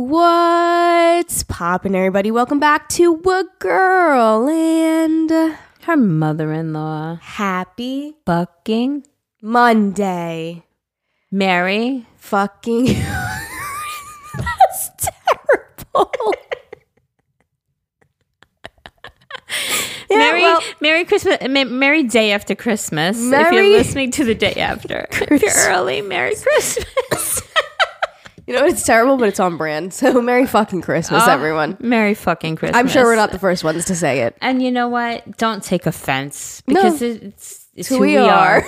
What's poppin', everybody? Welcome back to a girl and Her mother in law. happy fucking Monday. Mary. Fucking. That's terrible. Yeah, Merry, well, Merry Christmas. Ma- Merry Day after Christmas. if you're listening to the day after. if you're early, Merry Christmas. you know it's terrible, but it's on brand. So Merry fucking Christmas, Oh, everyone. Merry fucking Christmas. I'm sure we're not the first ones to say it. And you know what? Don't take offense No. because it's, it's who we are.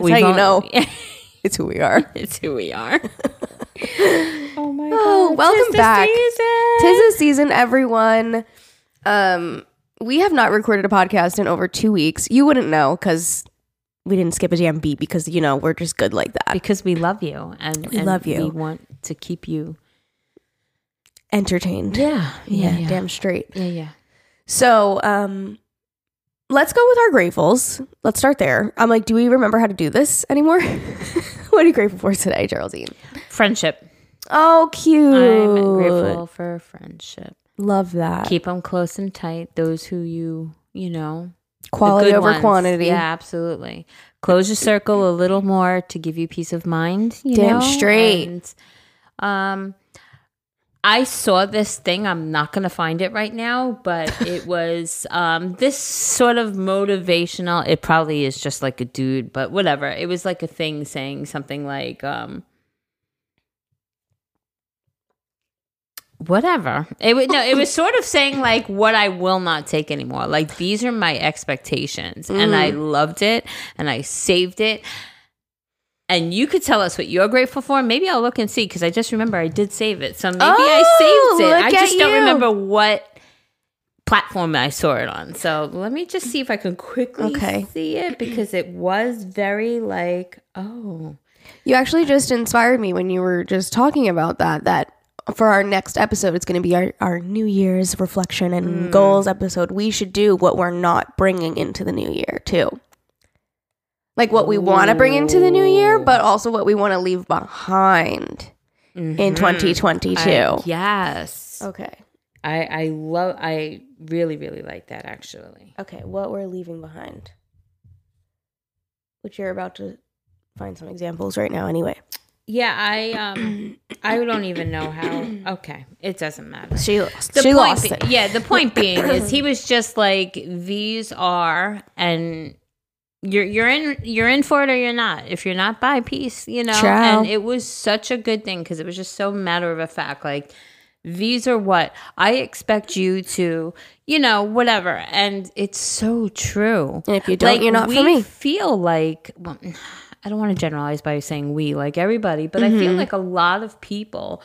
We've how you know. It's who we are. it's who we are. oh my Oh, god. welcome Tis the back. season. Tis the season, everyone. Um, we have not recorded a podcast in over two weeks. You wouldn't know because we didn't skip a damn beat because you know we're just good like that. because we love you and We and love you. We want to keep you. Entertained. Yeah, yeah, yeah, damn straight. yeah, yeah. So, um, let's go with our gratefuls. Let's start there. I'm like, do we remember how to do this anymore? what are you grateful for today, Geraldine? Friendship. Oh, cute. I'm grateful for friendship. Love that. Keep them close and tight. Those who you you know Quality over ones. quantity. Yeah, absolutely. Close your circle a little more to give you peace of mind. You Damn know? straight. And, um, I saw this thing. I'm not going to find it right now, but it was um, this sort of motivational. It probably is just like a dude, but whatever. It was like a thing saying something like, um, whatever. It was no. It was sort of saying like what I will not take anymore. Like these are my expectations, and I mm. loved it, and I saved it. And you could tell us what you're grateful for. Maybe I'll look and see because I just remember I did save it. So maybe Oh, I saved it. I just don't you. remember what platform I saw it on. So let me just see if I can quickly Okay. see it because it was very like, oh, You actually just inspired me when you were just talking about that. That for our next episode, it's going to be our, our New Year's reflection and mm. goals episode. We should do what we're not bringing into the new year, too. Like what we want to bring into the new year, but also what we want to leave behind in mm-hmm. 2022. I- yes. okay. I I love I really really like that actually. Okay. What we're leaving behind. Which you're about to find some examples right now, anyway. Yeah, I um I don't even know how. Okay, it doesn't matter. She lost. The she point lost be- it. Yeah, the point being is he was just like these are and you're you're in you're in for it or you're not. If you're not by peace, you know. Ciao. And it was such a good thing because it was just so matter of a fact like these are what I expect you to, you know, whatever. And it's so true. And if you don't, you're not we for me. feel like, well, I don't want to generalize by saying we, like everybody, but I feel Mm-hmm. like a lot of people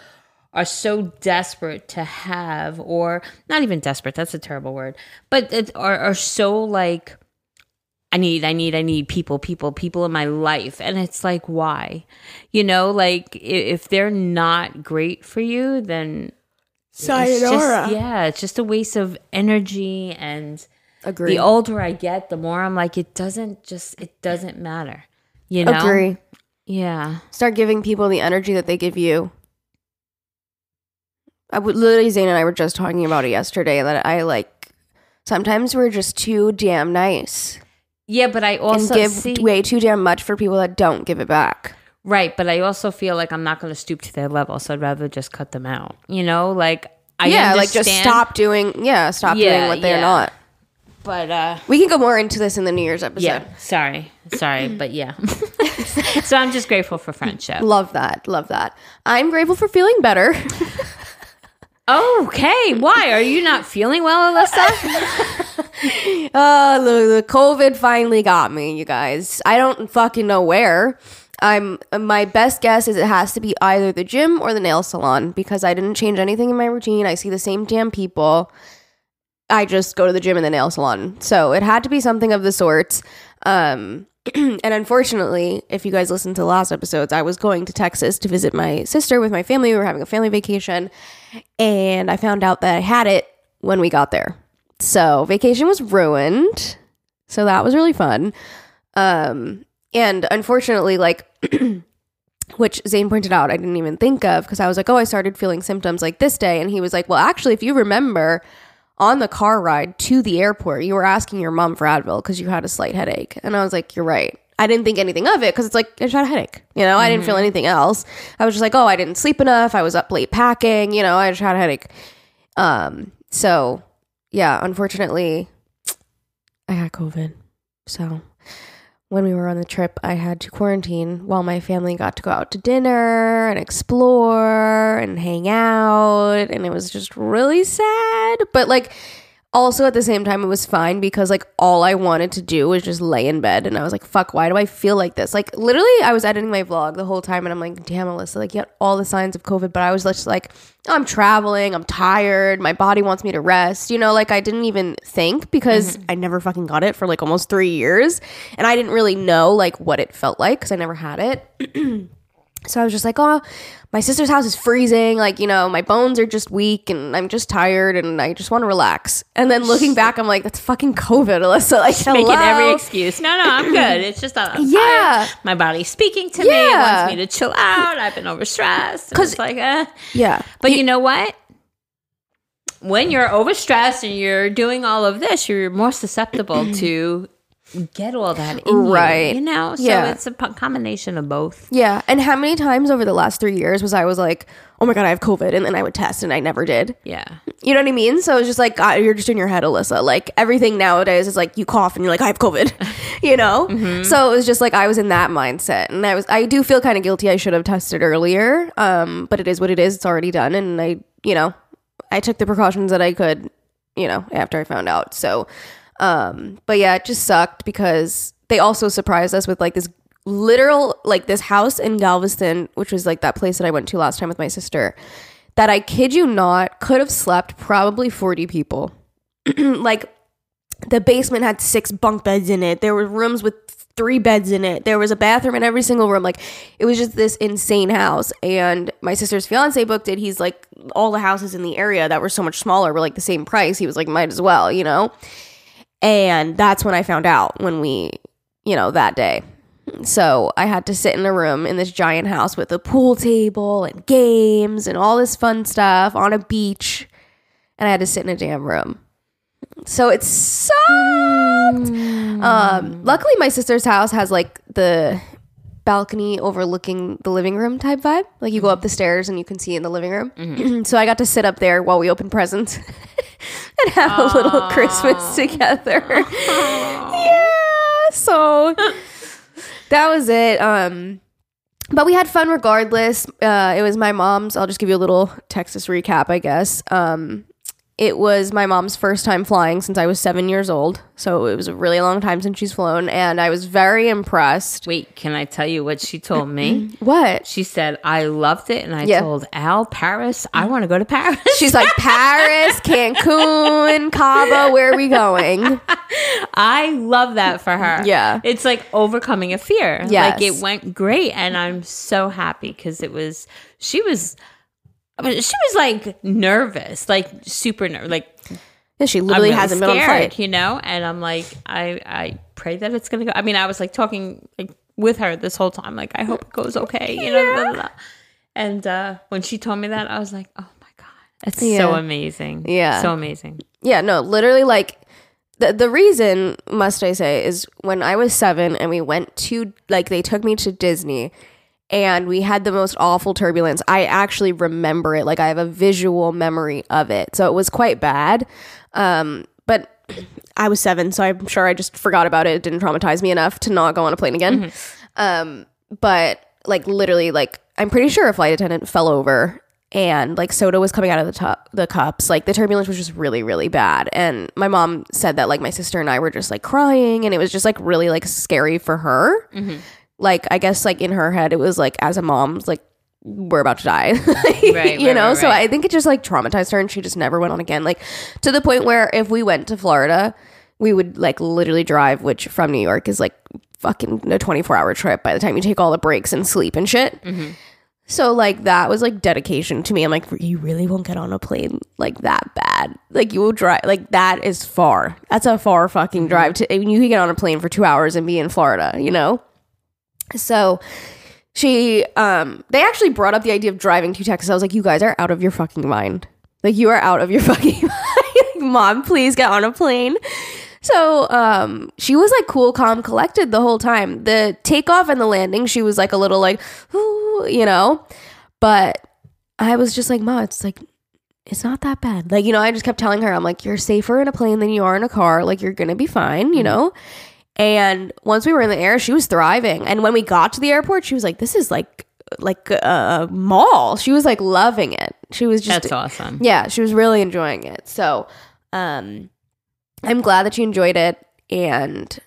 are so desperate to have, or not even desperate, that's a terrible word, but it, are, are so like, I need, I need, I need people, people, people in my life. And it's like, why? You know, like if they're not great for you, then it's just, yeah, it's just a waste of energy and Agree. the older I get, the more I'm like, it doesn't just, it doesn't matter. You know? Agree. Yeah. Start giving people the energy that they give you. I would literally Zane and I were just talking about it yesterday that I like sometimes we're just too damn nice Yeah, but I also and give see, way too damn much for people that don't give it back. right, but I also feel like I'm not going to stoop to their level, so I'd rather just cut them out. You know, like I yeah, like just stop doing yeah, stop doing what they're yeah. not. But uh, We can go more into this in the New Year's episode. yeah, sorry, sorry, but yeah. so I'm just grateful for friendship. Love that. Love that. I'm grateful for feeling better. Okay, why are you not feeling well, Alyssa? Uh, the, the COVID finally got me, you guys. I don't fucking know where. I'm my best guess is it has to be either the gym or the nail salon because I didn't change anything in my routine. I see the same damn people. I just go to the gym and the nail salon. So it had to be something of the sorts. Um, and unfortunately, if you guys listened to the last episodes, I was going to Texas to visit my sister with my family. We were having a family vacation, and I found out that I had it when we got there. So vacation was ruined. So that was really fun. Um, and unfortunately, like which Zane pointed out I didn't even think of because I was like, oh, I started feeling symptoms like this day. And he was like, well, actually, if you remember on the car ride to the airport, you were asking your mom for Advil because you had a slight headache. And I was like, you're right. I didn't think anything of it because it's like I just had a headache. You know, I didn't feel anything else. I was just like, oh, I didn't sleep enough. I was up late packing. You know, I just had a headache. Um, so yeah, unfortunately, I got COVID. So when we were on the trip, I had to quarantine while my family got to go out to dinner and explore and hang out. And it was just really sad. But like, also at the same time, it was fine because like all I wanted to do was just lay in bed. And I was like, fuck, why do I feel like this? Like, literally, I was editing my vlog the whole time and I'm like, damn, Alyssa, like, you had all the signs of COVID. But I was just like, oh, I'm traveling, I'm tired, my body wants me to rest. You know, like I didn't even think because mm-hmm. I never fucking got it for like almost three years. And I didn't really know like what it felt like because I never had it. so I was just like, oh, my sister's house is freezing. Like, you know, my bones are just weak and I'm just tired and I just want to relax. And then looking back, I'm like, that's fucking COVID, Alyssa. Like, Making hello? every excuse. No, no, I'm good. It's just that I'm Yeah. tired. My body's speaking to me. It wants me to chill out. I've been overstressed. It's like, eh. Yeah. But you know what? When you're overstressed and you're doing all of this, you're more susceptible to get all that in you, Right. You know, so Yeah. it's a p- combination of both. Yeah. And how many times over the last three years was I was like, oh my God, I have COVID. And then I would test and I never did. Yeah. You know what I mean? So it's just like, God, you're just in your head, Alyssa. Like everything nowadays is like you cough and you're like, I have COVID, you know? So it was just like I was in that mindset. And I was, I do feel kind of guilty. I should have tested earlier. Um, but it is what it is. It's already done. And I, you know, I took the precautions that I could, you know, after I found out. So, um, but yeah, it just sucked because they also surprised us with like this literal, like this house in Galveston, which was like that place that I went to last time with my sister, that I kid you not could have slept probably 40 people. like the basement had six bunk beds in it. There were rooms with three beds in it. There was a bathroom in every single room. Like it was just this insane house. And my sister's fiance booked it. He's like, all the houses in the area that were so much smaller were like the same price. He was like, might as well, you know? And that's when I found out when we, you know, that day. So I had to sit in a room in this giant house with a pool table and games and all this fun stuff on a beach. And I had to sit in a damn room. So it sucked. Um, luckily, my sister's house has like the balcony overlooking the living room type vibe. Like you go up the stairs and you can see in the living room. so I got to sit up there while we opened presents and have a little Christmas together. yeah. So that was it. Um, but we had fun regardless. Uh, it was my mom's. I'll just give you a little Texas recap, I guess. Um, it was my mom's first time flying since I was seven years old. So it was a really long time since she's flown. And I was very impressed. Wait, can I tell you what she told me? What? She said, I loved it. And I Yeah. told Al, Paris, I want to go to Paris. She's like, Paris, Cancun, Cabo, where are we going? I love that for her. Yeah. It's like overcoming a fear. Yes. Like it went great. And I'm so happy because it was, she was, I mean, she was like nervous, like super nervous. Like Yeah, she literally really been a scared, flight. you know? And I'm like, I, I pray that it's going to go. I mean, I was like talking like with her this whole time. Like, I hope it goes okay, you know? blah, blah, blah. And uh, when she told me that, I was like, oh my God. It's so amazing. Yeah. So amazing. Yeah, no, literally like the the reason must I say is when I was 7 and we went to like they took me to Disney and we had the most awful turbulence. I actually remember it. Like I have a visual memory of it. So it was quite bad. Um but I was 7, so I'm sure I just forgot about it. It didn't traumatize me enough to not go on a plane again. Um but like literally like I'm pretty sure a flight attendant fell over and like soda was coming out of the top the cups like the turbulence was just really really bad and my mom said that like my sister and i were just like crying and it was just like really like scary for her like i guess like in her head it was like as a mom like we're about to die Right, you right, know right, so i think it just like traumatized her and she just never went on again like to the point where if we went to florida we would like literally drive which from new york is like fucking a 24 hour trip by the time you take all the breaks and sleep and shit mm-hmm. so like that was like dedication to me. I'm like, you really won't get on a plane like that bad. Like you will drive like that is far. That's a far fucking mm-hmm. drive to. I mean, you can get on a plane for two hours and be in Florida. You know. So she um they actually brought up the idea of driving to Texas. I was like, you guys are out of your fucking mind. Like you are out of your fucking mind. Mom, please get on a plane. So um she was like cool, calm, collected the whole time. The takeoff and the landing, she was like a little like, Ooh, you know. But I was just like, Ma, it's like it's not that bad. Like, you know, I just kept telling her, I'm like, you're safer in a plane than you are in a car. Like, you're gonna be fine, you know? And once we were in the air, she was thriving. And when we got to the airport, she was like, this is like like a mall. She was like loving it. She was just That's awesome. yeah, she was really enjoying it. So, um, I'm glad that she enjoyed it, and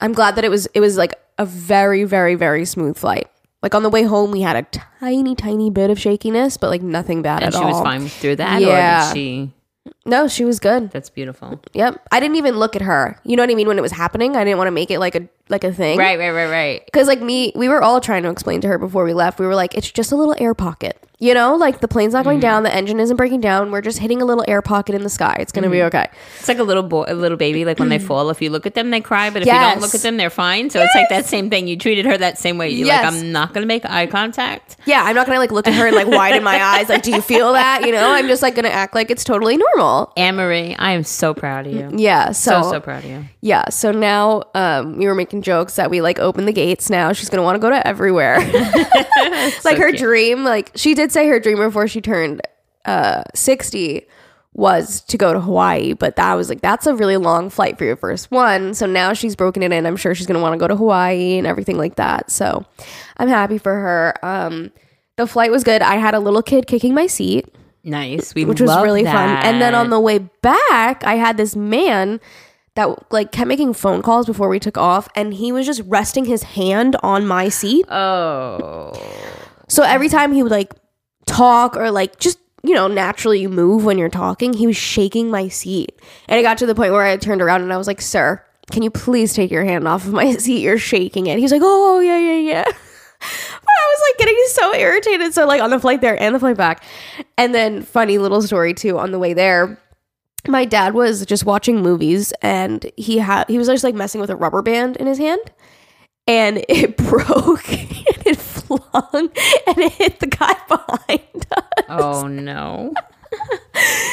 I'm glad that it was it was like a very very very smooth flight. Like on the way home, we had a tiny tiny bit of shakiness, but like nothing bad And at she was fine through that, Yeah. or did she? No, she was good. That's beautiful. Yep. I didn't even look at her. You know what I mean? When it was happening, I didn't want to make it like a like a thing. Right, right, right, right. Because like me, we were all trying to explain to her before we left. We were like, it's just a little air pocket. You know, like the plane's not going Mm-hmm. down, the engine isn't breaking down. We're just hitting a little air pocket in the sky. It's gonna Mm-hmm. be okay. It's like a little boy, a little baby. Like when they fall, if you look at them, they cry. But if you don't look at them, they're fine. So it's like that same thing. You treated her that same way. You're Yes. like, I'm not gonna make eye contact. Yeah, I'm not gonna like look at her and like widen my eyes. Like, do you feel that? You know, I'm just like gonna act like it's totally normal. Anne Marie, I am so proud of you. Yeah. So So, so proud of you. yeah. So now um, we were making jokes that we like open the gates. Now she's gonna want to go to everywhere. like her cute. dream. Like she did say her dream before she turned uh 60 was to go to Hawaii, but that was like that's a really long flight for your first one. So now she's broken it in. I'm sure she's gonna want to go to Hawaii and everything like that. So I'm happy for her. Um, the flight was good. I had a little kid kicking my seat Nice. We which was really fun. And then on the way back, I had this man that like kept making phone calls before we took off, and he was just resting his hand on my seat. oh, So every time he would like talk or like just you know naturally you move when you're talking, he was shaking my seat, and it got to the point where I turned around and I was like, "Sir, can you please take your hand off of my seat? You're shaking it." He's like, "Oh, oh yeah yeah yeah." I was like getting so irritated. So like on the flight there and the flight back. And then funny little story too on the way there. My dad was just watching movies and he had he was just like messing with a rubber band in his hand and it broke and it flung and it hit the guy behind us. oh no.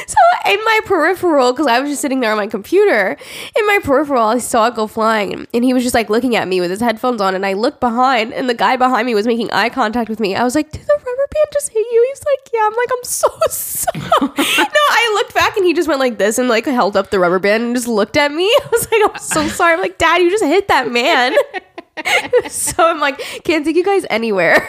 So in my peripheral, because I was just sitting there on my computer, in my peripheral, I saw it go flying, and he was just like looking at me with his headphones on, and I looked behind, and the guy behind me was making eye contact with me. I was like, "Did the rubber band just hit you?" He's like, "Yeah." I'm like, "I'm so sorry." no, I looked back, and he just went like this and like held up the rubber band and just looked at me. I was like, "I'm so sorry." I'm like, "Dad, you just hit that man." so I'm like, "Can't take you guys anywhere."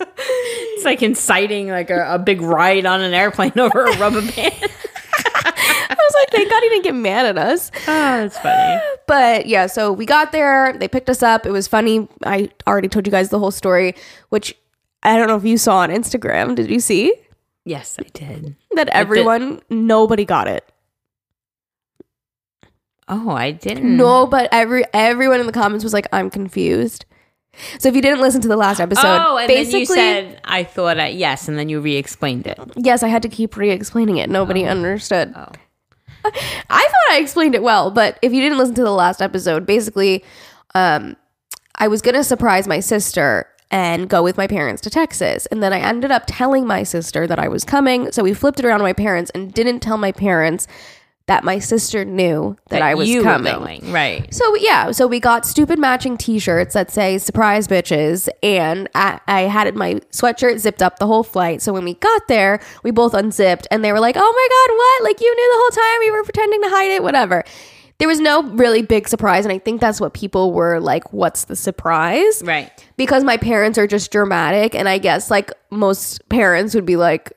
It's like inciting like a, a big ride on an airplane over a rubber band. I was like, "Thank God he didn't get mad at us." oh, that's funny. But yeah, so we got there. They picked us up. It was funny. I already told you guys the whole story, which I don't know if you saw on Instagram. Did you see Yes, I did. that everyone, nobody got it? Oh, I didn't. No, but every everyone in the comments was like, "I'm confused." So if you didn't listen to the last episode, oh, and basically, then you said I thought I yes, and then you re-explained it. yes, I had to keep re-explaining it. Nobody understood. Oh. I thought I explained it well, but if you didn't listen to the last episode, basically, um, I was gonna surprise my sister and go with my parents to Texas, and then I ended up telling my sister that I was coming. So we flipped it around to my parents and didn't tell my parents that my sister knew that, I was you coming. Going. Right. So yeah, so we got stupid matching T-shirts that say "surprise bitches," and I, I had my sweatshirt zipped up the whole flight. So when we got there, we both unzipped, and they were like, "Oh my god, what? Like you knew the whole time? We were pretending to hide it, whatever." There was no really big surprise, and I think that's what people were like, "What's the surprise?" Right. Because my parents are just dramatic, and I guess like most parents would be like,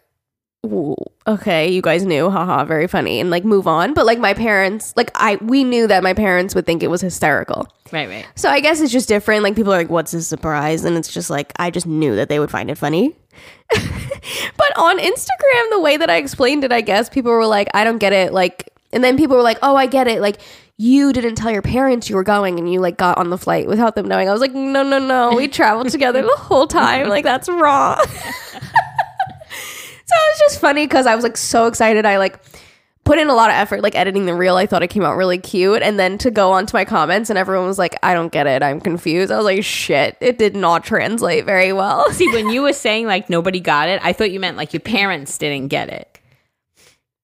"Ooh, okay, you guys knew, haha, very funny, and like move on. But like my parents, like I, we knew that my parents would think it was hysterical. Right. Right. So I guess it's just different. Like people are like, "What's a surprise?" And it's just like I just knew that they would find it funny. but on Instagram, the way that I explained it, I guess people were like, "I don't get it." Like, and then people were like, "Oh, I get it." Like you didn't tell your parents you were going, and you like got on the flight without them knowing. I was like, "No, no, no. We traveled together the whole time. Like that's wrong." Was just funny because I was like so excited. I like put in a lot of effort like editing the reel. I thought it came out really cute. And then to go onto my comments and everyone was like, I don't get it. I'm confused. I was like, shit, it did not translate very well. See, when you were saying like nobody got it, I thought you meant like your parents didn't get it.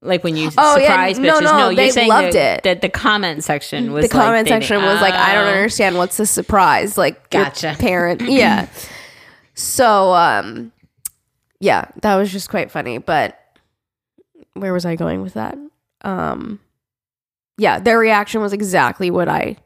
Like when you Oh, yeah. No, bitches. no, you're they saying loved that, it. That the comment section was the like, comment section was like, I don't Oh. understand what's the surprise. Like your Gotcha. parent. Yeah. so um yeah, that was just quite funny. But where was I going with that? Um yeah, their reaction was exactly what I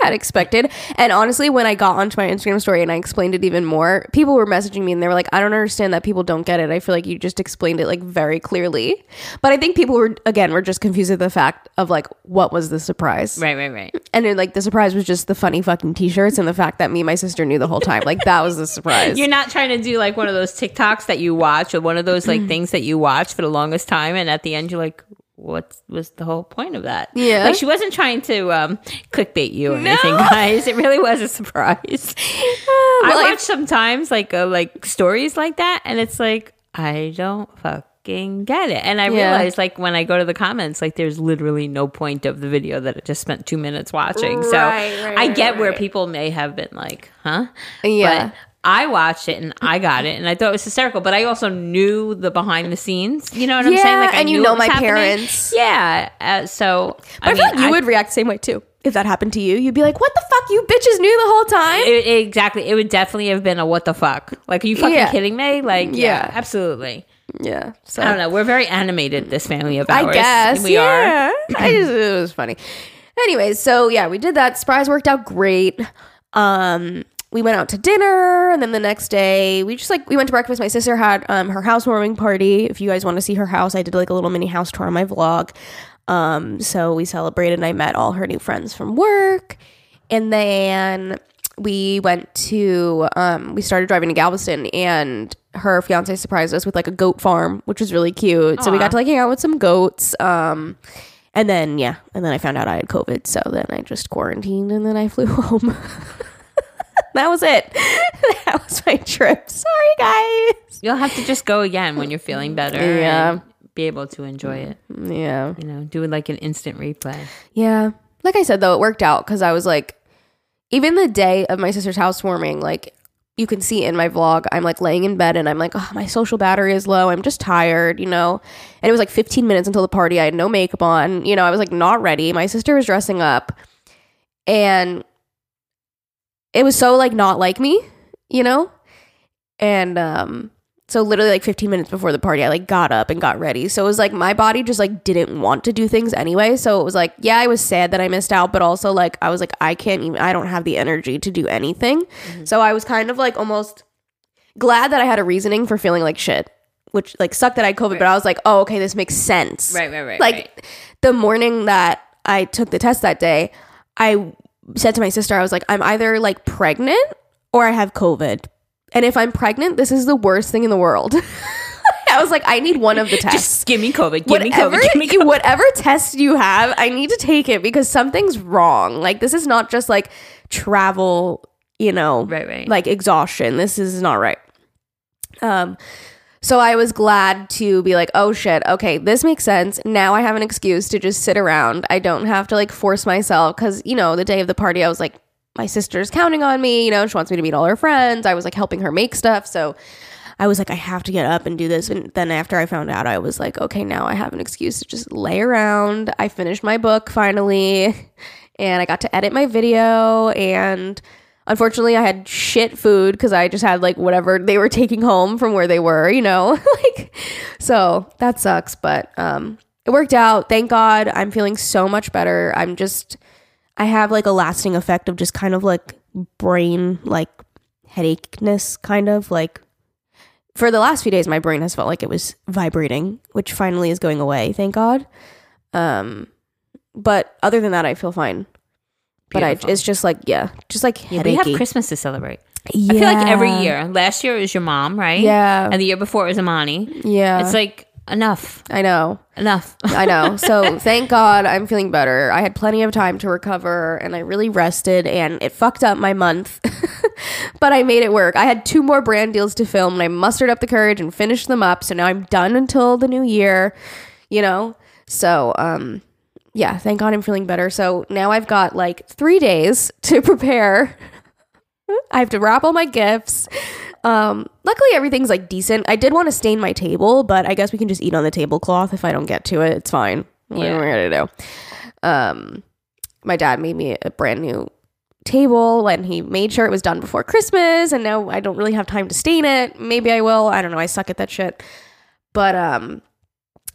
had expected. And honestly, when I got onto my Instagram story and I explained it even more, people were messaging me and they were like, I don't understand that people don't get it. I feel like you just explained it like very clearly. But I think people were again were just confused at the fact of like what was the surprise. Right, right, right. And then, like the surprise was just the funny fucking t-shirts and the fact that me and my sister knew the whole time. Like that was the surprise. You're not trying to do like one of those TikToks that you watch or one of those Mm. like things that you watch for the longest time, and at the end you're like, what was the whole point of that? Yeah. Like she wasn't trying to um, clickbait you or anything, guys. It really was a surprise. I Well, watch sometimes like uh, like stories like that, and it's like I don't fucking get it. And I Yeah. realize like when I go to the comments, like there's literally no point of the video that I just spent two minutes watching. so Right, right, I right, get where right. people may have been like, huh? Yeah. But I watched it and I got it and I thought it was hysterical, but I also knew the behind the scenes. You know what I'm saying? Like I and you knew know my happening. parents. Yeah. Uh, so but I, feel like you would react the same way too. If that happened to you, you'd be like, "What the fuck? You bitches knew the whole time." It, it- exactly. It would definitely have been a what the fuck. Like, are you fucking Yeah. kidding me? Like, yeah, Yeah. absolutely. yeah. So I don't know. We're very animated, this family of ours. I guess we are. I just it was funny. Anyways, so yeah, we did that. Surprise worked out great. Um, we went out to dinner, and then the next day we just like we went to breakfast. My sister had um her housewarming party. If you guys want to see her house, I did like a little mini house tour on my vlog. Um, so we celebrated, and I met all her new friends from work, and then we went to um we started driving to Galveston and her fiance surprised us with like a goat farm which was really cute so we got to like hang out with some goats um and then yeah and then I found out I had covid so then I just quarantined and then I flew home that was it that was my trip sorry guys You'll have to just go again when you're feeling better. Yeah. Be able to enjoy it. yeah You know, do it like an instant replay. Yeah. Like I said though, it worked out because I was like, even the day of my sister's housewarming, like you can see in my vlog, I'm like laying in bed and I'm like, oh, my social battery is low. I'm just tired, you know? And it was like 15 minutes until the party. I had no makeup on. You know, I was like not ready. My sister was dressing up and it was so like not like me, you know? And um so literally like 15 minutes before the party, I like got up and got ready. So it was like my body just like didn't want to do things anyway. So it was like, yeah, I was sad that I missed out, but also like I was like, I can't even I don't have the energy to do anything. So I was kind of like almost glad that I had a reasoning for feeling like shit. Which like sucked that I had COVID, but I was like, oh, okay, this makes sense. Right, right, right. Like right. the morning that I took the test that day, I said to my sister, I was like, I'm either like pregnant or I have COVID. And if I'm pregnant, this is the worst thing in the world. I was like, I need one of the tests. Just give me COVID. Give whatever, me COVID. Give me you, whatever test you have, I need to take it because something's wrong. Like this is not just like travel, you know, Right, right. like exhaustion. This is not right. Um, so I was glad to be like, oh shit, okay, this makes sense. Now I have an excuse to just sit around. I don't have to like force myself because, you know, the day of the party, I was like, my sister's counting on me. You know, she wants me to meet all her friends. I was like helping her make stuff. So I was like, I have to get up and do this. And then after I found out, I was like, okay, now I have an excuse to just lay around. I finished my book finally, and I got to edit my video. And unfortunately, I had shit food because I just had like whatever they were taking home from where they were, you know, like so that sucks. But um, it worked out. Thank God. I'm feeling so much better. I'm just, I have like a lasting effect of just kind of like brain like headachehness, kind of like for the last few days my brain has felt like it was vibrating which finally is going away thank god um but other than that i feel fine but i Beautiful. it's just like yeah just like Yeah, we have Christmas to celebrate. I feel like every year. Last year it was your mom, right? Yeah. And the year before it was Amani. yeah It's like enough, i know enough. i know so thank god i'm feeling better i had plenty of time to recover and i really rested and it fucked up my month but i made it work i had two more brand deals to film and i mustered up the courage and finished them up so now i'm done until the new year you know So, um, yeah, thank God I'm feeling better. So now I've got like three days to prepare. I have to wrap all my gifts. Um, luckily everything's like decent. I did want to stain my table, but I guess we can just eat on the tablecloth if I don't get to it. It's fine. What Yeah. am I gonna do? Um, my dad made me a brand new table and he made sure it was done before Christmas and now I don't really have time to stain it. Maybe I will. I don't know. I suck at that shit. But um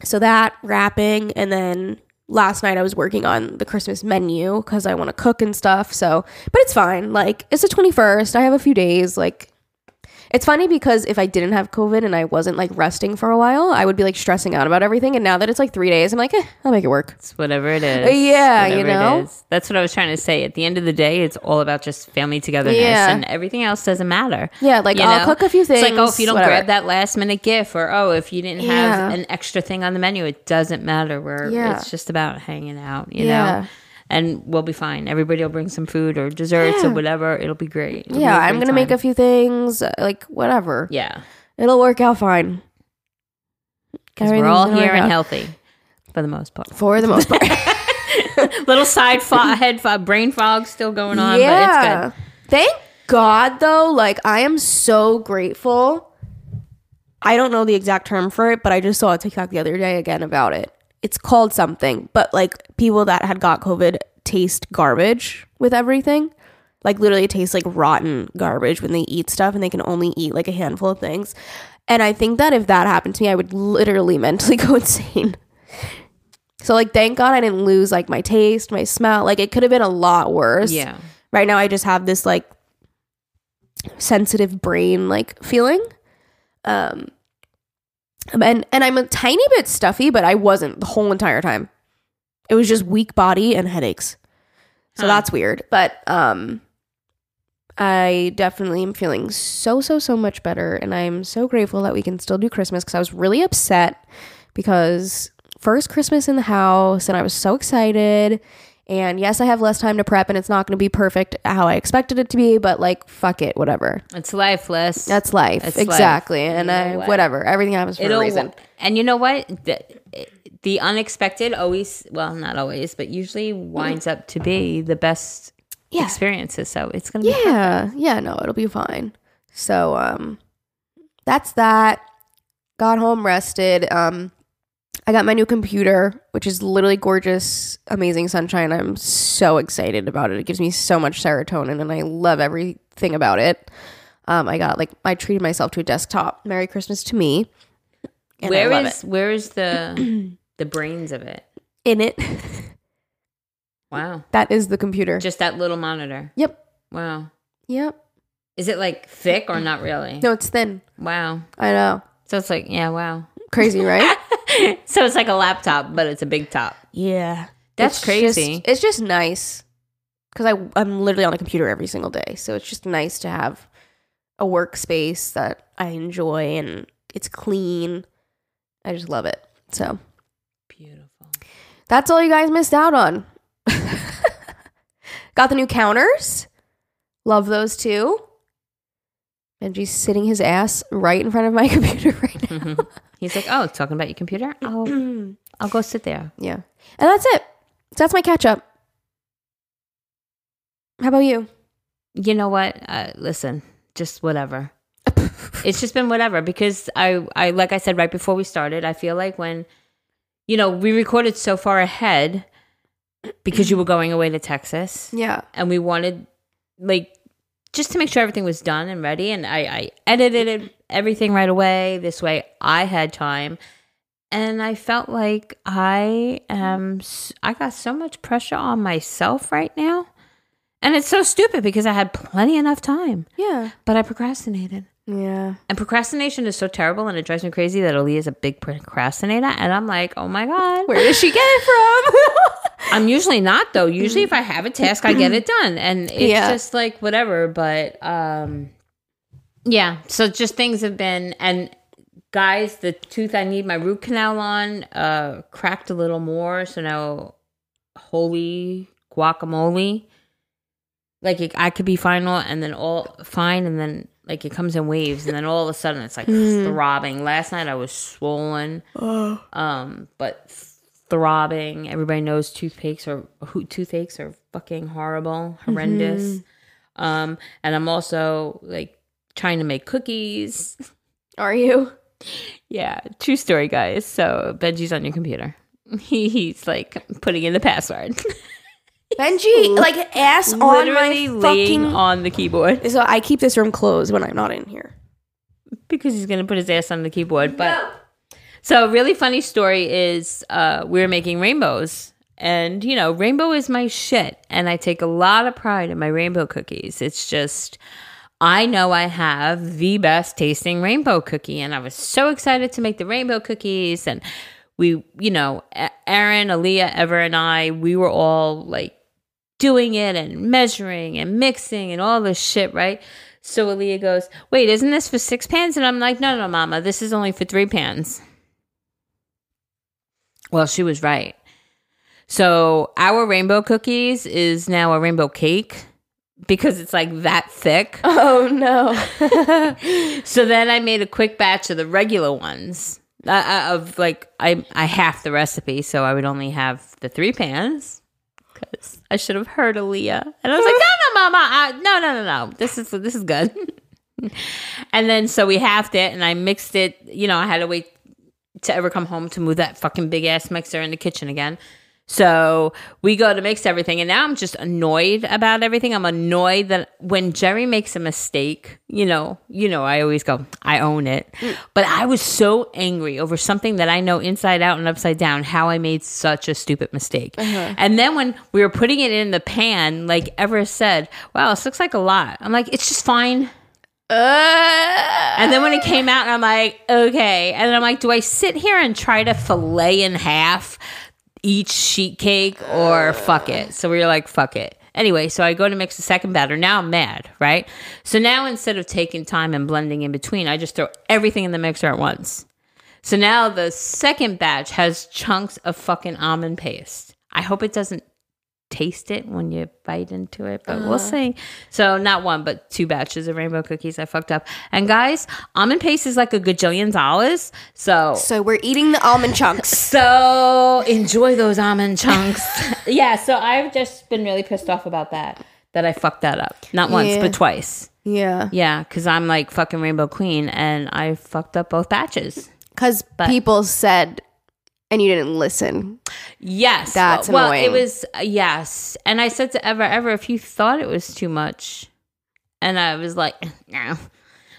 so that wrapping and then last night I was working on the Christmas menu cuz I want to cook and stuff. So, but it's fine. Like it's the 21st. I have a few days like it's funny because if I didn't have COVID and I wasn't like resting for a while, I would be like stressing out about everything. And now that it's like three days, I'm like, eh, I'll make it work. It's whatever it is. Yeah, you Whatever it know? is. That's what I was trying to say. At the end of the day, it's all about just family togetherness, Yeah. and everything else doesn't matter. Yeah, like You I'll know? cook a few things. It's like, oh, if you don't whatever. grab that last minute gift, or oh, if you didn't have Yeah. an extra thing on the menu, it doesn't matter. Where Yeah. it's just about hanging out, you Yeah. know. And we'll be fine. Everybody will bring some food or desserts Yeah. or whatever. It'll be great. It'll be yeah, a I'm gonna make a few things, uh, like whatever. yeah. It'll work out fine. Because we're all here and out. healthy for the most part. for the most part. Little side fo- head fog, brain fog still going on, but it's good. Thank God, though. Like, I am so grateful. I don't know the exact term for it, but I just saw a TikTok the other day again about it. It's called something, but like people that had got COVID taste garbage with everything. Like, literally, it tastes like rotten garbage when they eat stuff and they can only eat like a handful of things. And I think that if that happened to me, I would literally mentally go insane. So, like, thank God I didn't lose like my taste, my smell. Like, it could have been a lot worse Yeah. right now i just have this like sensitive brain like feeling um and and i'm a tiny bit stuffy but i wasn't the whole entire time. It was just weak body and headaches. So Huh. that's weird. But um i definitely am feeling so so so much better. And i'm so grateful that we can still do christmas because i was really upset because first christmas in the house and i was so excited and yes, I have less time to prep and it's not going to be perfect how I expected it to be, but like, fuck it, whatever. It's lifeless. That's life. It's life. exactly. And You I, what? whatever. Everything happens for It'll, a reason. and you know what? The, the unexpected always, well, not always, but usually winds up to be the best Yeah. experiences. So it's going to be Yeah. Yeah. No, it'll be fine. So, um, that's that. Got home, rested. Um, I got my new computer, which is literally gorgeous, amazing sunshine. I'm so excited about it. It gives me so much serotonin, and I love everything about it. Um, I got like I treated myself to a desktop. Merry Christmas to me. And Where is where is the the brains of it? it. in it? Wow. that is the computer. Just that little monitor. Yep. Wow. Yep. Is it like thick or not really? No, it's thin. Wow. I know. So it's like, yeah, wow. Crazy, right? so it's like a laptop, but it's a big top. yeah. That's It's crazy. just- it's just nice because I I'm literally on the computer every single day, so it's just nice to have a workspace that I enjoy and it's clean. I just love it. So Beautiful. that's all you guys missed out on. Got the new counters. Love those too. Benji's sitting his ass right in front of my computer right now. He's like, oh, talking about your computer? I'll, I'll go sit there. yeah. And that's it. That's my catch up. How about you? You know what? Uh, listen, just whatever. it's just been whatever because I, I, like I said right before we started, I feel like when, you know, we recorded so far ahead because you were going away to Texas Yeah. and we wanted, like, just to make sure everything was done and ready. And I, I edited it, everything right away. This way I had time. And I felt like I am, I got so much pressure on myself right now. And it's so stupid because I had plenty enough time, Yeah. but I procrastinated. Yeah. And procrastination is so terrible and it drives me crazy that Ali is a big procrastinator. And I'm like, oh my God. Where did she get it from? I'm usually not though. Usually if I have a task, I get it done. And it's Yeah. just like whatever. But um yeah. So just things have been and guys, the tooth I need my root canal on uh cracked a little more. So now holy guacamole. Like it, I could be final and then all fine and then like it comes in waves and then all of a sudden it's like throbbing. Last night I was swollen. Um, but throbbing. Everybody knows toothpicks are who toothaches are fucking horrible, horrendous. Um, and I'm also like trying to make cookies. Are you? Yeah, true story, guys. So Benji's on your computer. He, he's like putting in the password. Benji, like ass on my fucking. on the keyboard So I keep this room closed when I'm not in here. because he's gonna put his ass on the keyboard. But so a really funny story is uh, we were making rainbows. And you know, rainbow is my shit, and I take a lot of pride in my rainbow cookies. It's just, I know I have the best tasting rainbow cookie, and I was so excited to make the rainbow cookies. And we, you know, Aaron, Aaliyah, Ever, and I, we were all like doing it and measuring and mixing and all this shit, right? So Aaliyah goes, Wait, isn't this for six pans? And I'm like, No, no, mama, this is only for three pans. Well, she was right. So our rainbow cookies is now a rainbow cake because it's like that thick. Oh no. So then I made a quick batch of the regular ones. Uh, uh, of like I I half the recipe, so I would only have the three pans. Because I should have heard Aaliyah, and I was like, no, no, mama, I, no, no, no, no, this is this is good. and then so we halved it, and I mixed it. You know, I had to wait to ever come home to move that fucking big ass mixer in the kitchen again. So we go to mix everything, and now I'm just annoyed about everything. I'm annoyed that when Jerry makes a mistake, you know, you know, I always go, I own it. But I was so angry over something that I know inside out and upside down, how I made such a stupid mistake. And then when we were putting it in the pan, like Ever said, "Wow, this looks like a lot." I'm like, it's just fine. Uh, And then when it came out, I'm like, okay. And then I'm like, do I sit here and try to fillet in half each sheet cake or fuck it? So we were like, fuck it. Anyway, so I go to mix the second batter. Now I'm mad, right? So now instead of taking time and blending in between, I just throw everything in the mixer at once. So now the second batch has chunks of fucking almond paste. I hope it doesn't taste it when you bite into it, but we'll uh-huh. see. So not one, but two batches of rainbow cookies I fucked up. And guys, almond paste is like a gajillion dollars. So so we're eating the almond chunks. so enjoy those almond chunks. yeah, so I've just been really pissed off about that. That I fucked that up. Not once, Yeah. but twice. Yeah. Yeah, because I'm like fucking Rainbow Queen and I fucked up both batches. Because people said, and you didn't listen. Yes. That's well, annoying. it was uh, yes. And I said to Ever, Ever, if you thought it was too much, and I was like, no.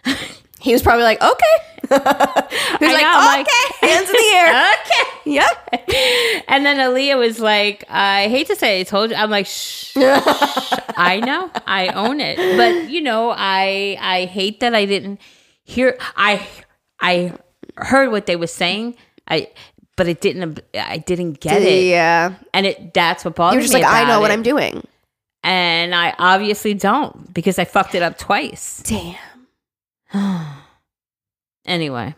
He was probably like, okay. he was I like, know, okay, like- hands in the air. okay. yeah. And then Aaliyah was like, I hate to say, I told you. I'm like, shh. I know, I own it, but you know, I I hate that I didn't hear. I I heard what they were saying. I but it didn't. I didn't get it, Yeah. and it that's what bothered You're just me. like, I know what. I'm doing. and I obviously don't because I fucked it up twice. Damn. Anyway.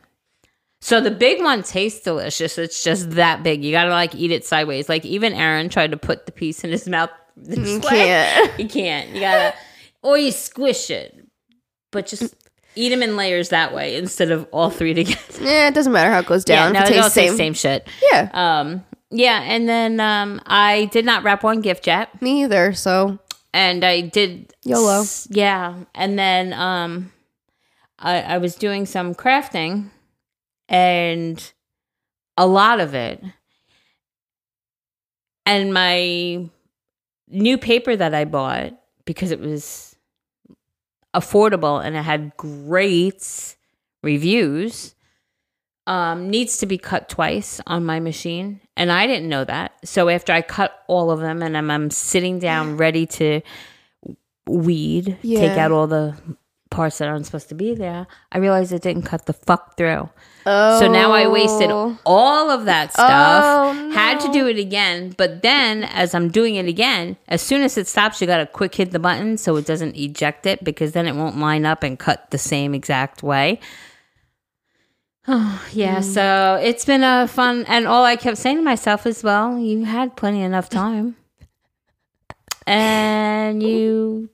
So the big one tastes delicious. It's just that big. You gotta like eat it sideways. Like even Aaron tried to put the piece in his mouth. This You way. can't. You can't. You gotta, or you squish it, but just eat them in layers that way instead of all three together. Yeah, it doesn't matter how it goes down. yeah, no, it it all same. same shit. Yeah. Um, yeah, and then um, I did not wrap one gift yet, Me either. So and I did YOLO. s- Yeah, and then um, I, I was doing some crafting, and a lot of it, and my new paper that I bought because it was affordable and it had great reviews um, needs to be cut twice on my machine. And I didn't know that. So after I cut all of them and I'm, I'm sitting down ready to weed, take out all the parts that aren't supposed to be there, I realized it didn't cut the fuck through. oh. So now I wasted all of that stuff. Oh, Had to do it again, but then as I'm doing it again, as soon as it stops, you got to quick hit the button so it doesn't eject it because then it won't line up and cut the same exact way. Oh, yeah, Mm. so it's been a fun and all I kept saying to myself is, well, you had plenty enough time. And you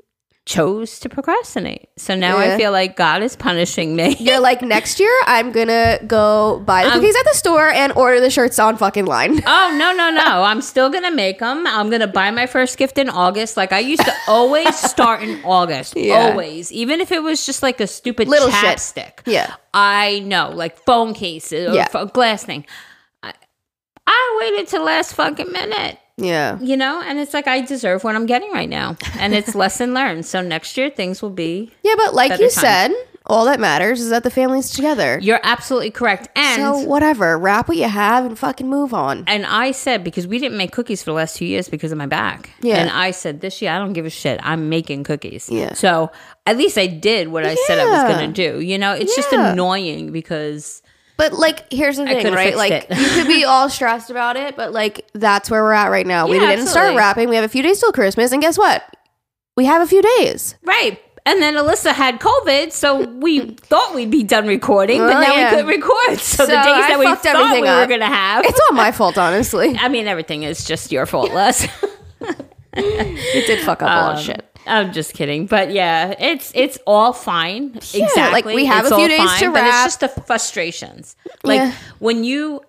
chose to procrastinate. So now I feel like God is punishing me. You're like next year I'm gonna go buy the um, cookies at the store and order the shirts on fucking line. Oh no no no! I'm still gonna make them. I'm gonna buy my first gift in August. Like I used to always start in August. Yeah. Always, even if it was just like a stupid Little shit. chapstick. Yeah. I know, like phone cases or Yeah. glass thing. I, I waited till last fucking minute, Yeah. you know, and it's like I deserve what I'm getting right now, and it's lesson learned. So next year things will be. Yeah, but like you time. said, all that matters is that the family's together. You're absolutely correct, and so whatever, wrap what you have and fucking move on. And I said, because we didn't make cookies for the last two years because of my back. Yeah. And I said, this year, I don't give a shit. I'm making cookies. Yeah. So at least I did what I said I was going to do. You know, it's just annoying because But like, here's the thing, could've right? fixed Like, it. you could be all stressed about it, but like, that's where we're at right now. we Yeah, didn't start absolutely. wrapping. We have a few days till Christmas, and guess what? We have a few days. Right. And then Alyssa had COVID, so we thought we'd be done recording, but Well, now yeah. we couldn't record. So, the So days I that we fucked thought everything we were up. going to have. It's all my fault, honestly. I mean, everything is just your fault, Les. It did fuck up a lot of Um, shit. I'm just kidding, but yeah, it's it's all fine. exactly. like, we have It's a few days to but it's just the frustrations. Like Yeah. when you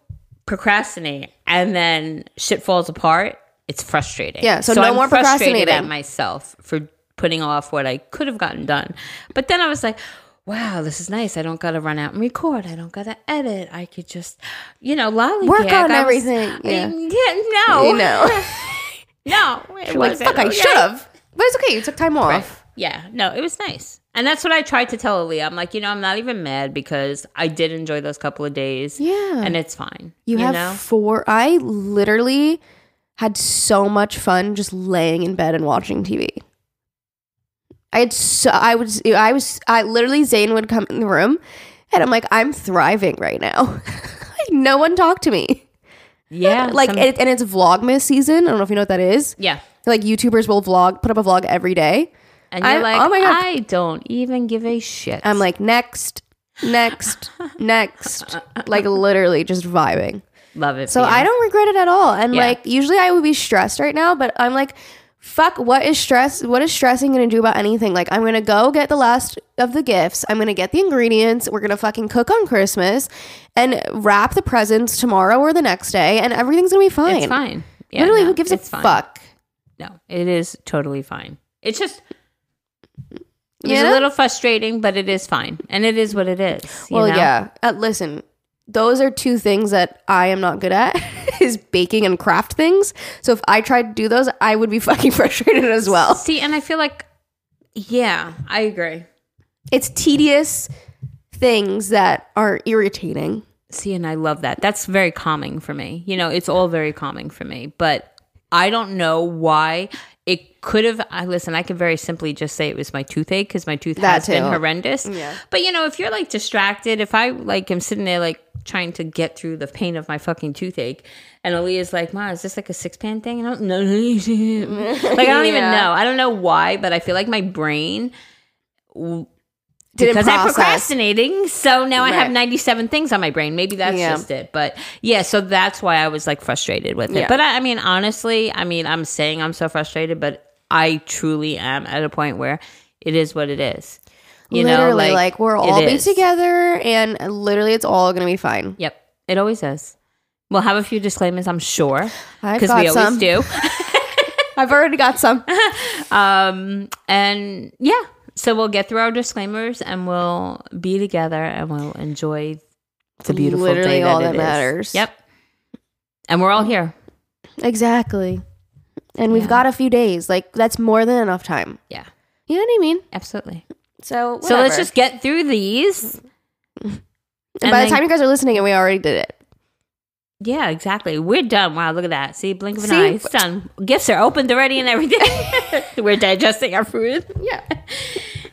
procrastinate and then shit falls apart, it's frustrating. Yeah, so no I'm more frustrated procrastinating. at myself for putting off what I could have gotten done. But then I was like. Wow, this is nice. I don't gotta run out and record. I don't gotta edit. I could just, you know, lollygag. Work on I was- everything. Yeah. yeah, no, You know. no. It like, wasn't, fuck, I should have. But it's okay. You took time off. Yeah, no, it was nice. And that's what I tried to tell Aaliyah. I'm like, you know, I'm not even mad because I did enjoy those couple of days. Yeah. And it's fine. You, have know? four. I literally had so much fun just laying in bed and watching TV. I had so I was I was I literally Zane would come in the room, and I'm like I'm thriving right now. like no one talked to me. Yeah. Like some- it, and it's Vlogmas season. I don't know if you know what that is. yeah. Like YouTubers will vlog, put up a vlog every day. And you're I- like, oh my God. I don't even give a shit. I'm like next, next, next. Like literally just vibing. love it. So. I don't regret it at all. And Yeah. like usually I would be stressed right now, but I'm like, fuck, what is stress? What is stressing gonna do about anything? Like I'm gonna go get the last of the gifts. I'm gonna get the ingredients. We're gonna fucking cook on Christmas and wrap the presents tomorrow or the next day, and everything's gonna be fine. It's fine. Yeah, Literally, no, who gives a fine. fuck? No, it is totally fine. It's just it was Yeah? a little frustrating, but it is fine, and it is what it is. Well, know? yeah. Uh, listen, those are two things that I am not good at is baking and craft things. So if I tried to do those, I would be fucking frustrated as well. See, and I feel like, yeah, I agree. It's tedious things that are irritating. See, and I love that. That's very calming for me. You know, it's all very calming for me. But I don't know why it could have. I listen. I could very simply just say it was my toothache because my tooth That has been horrendous. Yeah. But you know, if you're like distracted, if I like am sitting there like trying to get through the pain of my fucking toothache, and Aaliyah's like, "Ma, is this like a six pan thing?" And I don't know. like I don't even know. I don't know why, but I feel like my brain Didn't because I'm procrastinating. So now I have 97 things on my brain. Maybe that's Yeah. just it. But yeah, so that's why I was like frustrated with it. Yeah. But I, I mean, honestly, I mean, I'm saying I'm so frustrated, but I truly am at a point where it is what it is. You literally, know, like, we're all be together, and literally, it's all gonna be fine. Yep, it always is. We'll have a few disclaimers, I'm sure, because we got always some. do. I've already got some. Um, and yeah, so we'll get through our disclaimers and we'll be together and we'll enjoy the beautiful Literally day all that that it is. matters. Yep. And we're all here. exactly. And we've Yeah. got a few days. Like that's more than enough time. Yeah, You know what I mean? absolutely. So, So let's whatever. just get through these. And and by the then- time you guys are listening, and we already did it. Yeah, exactly. We're done. Wow, look at that. See, blink of an See? eye. It's done. Gifts are opened already and everything. we're digesting our food. Yeah.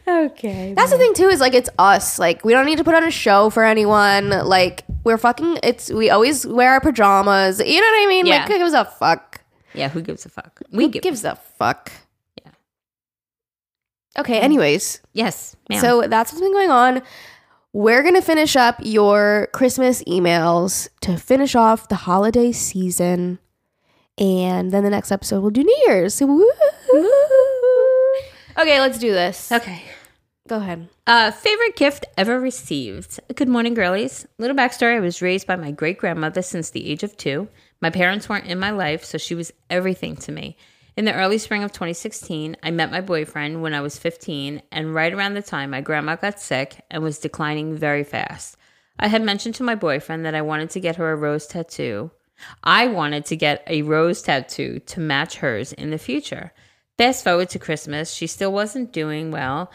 Okay. That's the thing too. Is like it's us. Like we don't need to put on a show for anyone. Like we're fucking. It's we always wear our pajamas. You know what I mean? Yeah. Like who gives a fuck? Yeah, who gives a fuck? We Who give. gives a fuck? Yeah. Okay. Mm. Anyways, yes, ma'am. so that's what's been going on. We're gonna finish up your Christmas emails to finish off the holiday season, and then the next episode we'll do New Year's. Woo! Okay, let's do this. Okay. Go ahead. Uh, favorite gift ever received. Good morning, girlies. Little backstory I was raised by my great grandmother since the age of two. My parents weren't in my life, so she was everything to me. In the early spring of 2016, I met my boyfriend when I was 15, and right around the time my grandma got sick and was declining very fast. I had mentioned to my boyfriend that I wanted to get her a rose tattoo. I wanted to get a rose tattoo to match hers in the future. Fast forward to Christmas, she still wasn't doing well,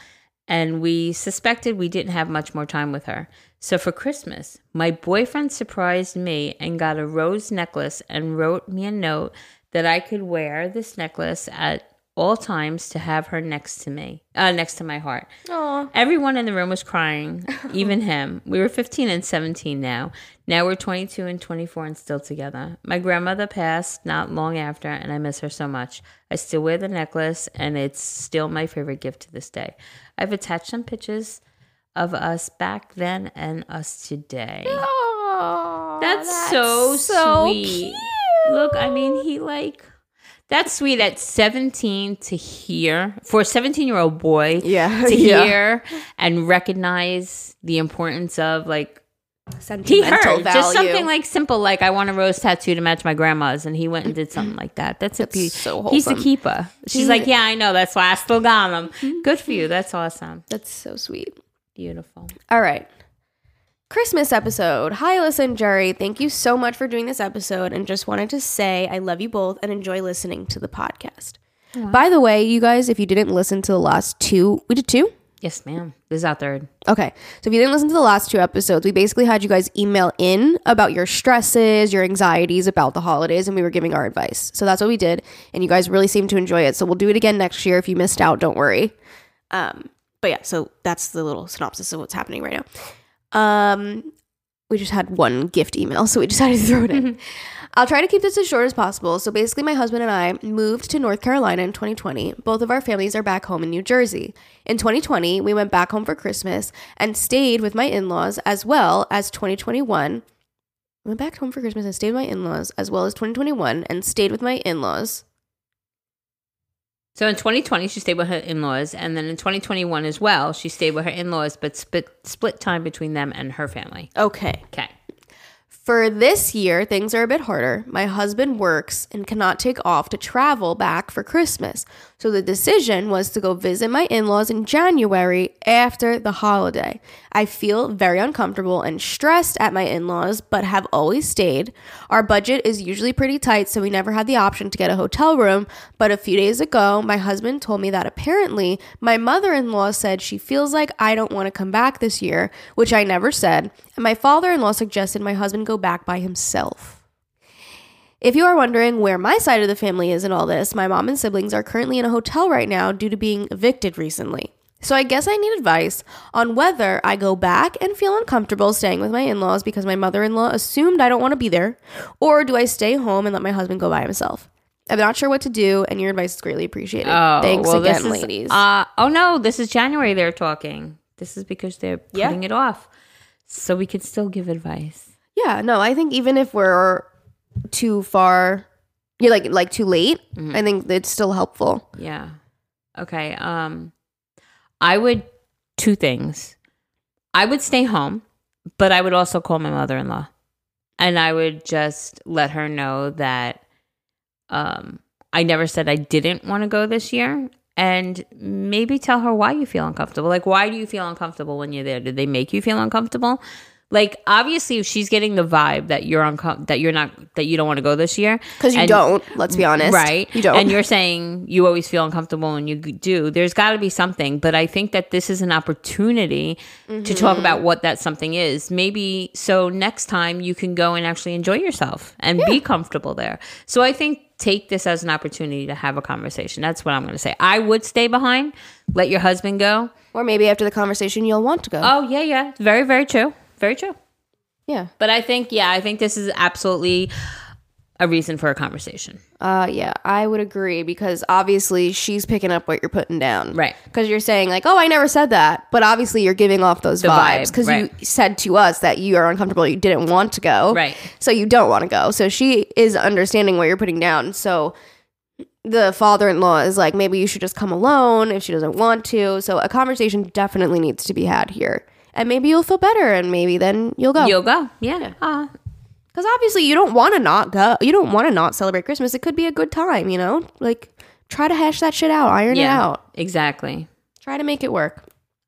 and we suspected we didn't have much more time with her. So for Christmas, my boyfriend surprised me and got a rose necklace and wrote me a note that I could wear this necklace at all times to have her next to me, uh, next to my heart. Aw. Everyone in the room was crying, even him. We were 15 and 17 now. Now we're 22 and 24 and still together. My grandmother passed not long after, and I miss her so much. I still wear the necklace, and it's still my favorite gift to this day. I've attached some pictures of us back then and us today. Aw, That's, so, sweet. Look, I mean, he like that's sweet at 17 to hear for a 17 year old boy Yeah, to yeah. hear and recognize the importance of like he Sentimental heard value. just something like simple like I want a rose tattoo to match my grandma's and he went and did something like that. That's, a be- so he's wholesome. keeper. She's He- like, yeah, I know. That's why I still got him. Good for you. That's awesome. That's so sweet. Beautiful. All right. Christmas episode. Hi, Alyssa and Jerry. Thank you so much for doing this episode and just wanted to say I love you both and enjoy listening to the podcast. By the way, you guys, if you didn't listen to the last two, we did two? Yes, ma'am. This is our third. Okay. So if you didn't listen to the last two episodes, we basically had you guys email in about your stresses, your anxieties about the holidays, and we were giving our advice. So that's what we did. And you guys really seemed to enjoy it. So we'll do it again next year. If you missed out, don't worry. Um, but yeah, so that's the little synopsis of what's happening right now. Um, we just had one gift email, so we decided to throw it in. I'll try to keep this as short as possible. So basically, my husband and I moved to North Carolina in 2020. Both of our families are back home in New Jersey. In 2020, we went back home for Christmas and stayed with my in laws as well as 2021. We went back home for Christmas and stayed with my in laws as well as 2021 and stayed with my in laws. So in 2020, she stayed with her in laws, and then in 2021 as well, she stayed with her in laws, but split split time between them and her family. Okay. Okay. For this year, things are a bit harder. My husband works and cannot take off to travel back for Christmas. So the decision was to go visit my in laws in January after the holiday. I feel very uncomfortable and stressed at my in laws, but have always stayed. Our budget is usually pretty tight, so we never had the option to get a hotel room. But a few days ago, my husband told me that apparently my mother in law said she feels like I don't want to come back this year, which I never said. And my father in law suggested my husband go back by himself. If you are wondering where my side of the family is in all this, my mom and siblings are currently in a hotel right now due to being evicted recently. So I guess I need advice on whether I go back and feel uncomfortable staying with my in-laws because my mother-in-law assumed I don't want to be there, or do I stay home and let my husband go by himself? I'm not sure what to do, and your advice is greatly appreciated. Oh, Thanks well, again, this is- ladies. Uh, oh no, this is January. They're talking. This is because they're Yeah. putting it off, so we could still give advice. yeah, no, I think even if we're too far, you're like like too late, Mm-hmm. I think it's still helpful. Yeah. Okay. Um, I would two things. I would stay home, but I would also call my mother in law, and I would just let her know that um, I never said I didn't want to go this year, and maybe tell her why you feel uncomfortable. Like, why do you feel uncomfortable when you're there? Did they make you feel uncomfortable? Like, obviously, if she's getting the vibe that you're uncom- that you're not that you don't want to go this year, Because you and- don't, let's be honest. Right. You don't. And you're saying you always feel uncomfortable when you do. There's got to be something. But I think that this is an opportunity to talk Mm-hmm. about what that something is. Maybe so next time you can go and actually enjoy yourself and be comfortable there. So I think take this as an opportunity to have a conversation. That's what I'm going to say. I would stay behind, let your husband go. or maybe after the conversation, you'll want to go. Oh, yeah, yeah. Very, very true. Very true. yeah. But I think, yeah, I think this is absolutely a reason for a conversation. Uh, yeah, I would agree because obviously she's picking up what you're putting down. Right. Because you're saying, like, oh, I never said that. But obviously you're giving off those vibes vibe, because right. you said to us that you are uncomfortable, you didn't want to go. Right. So you don't want to go. So she is understanding what you're putting down. So the father-in-law is like maybe you should just come alone if she doesn't want to. So a conversation definitely needs to be had here. And maybe you'll feel better and maybe then you'll go. You'll go. Yeah. Ah, Cuz obviously you don't want to not go. You don't want to not celebrate Christmas. It could be a good time, you know? Like try to hash that shit out, iron it out. Exactly. Try to make it work.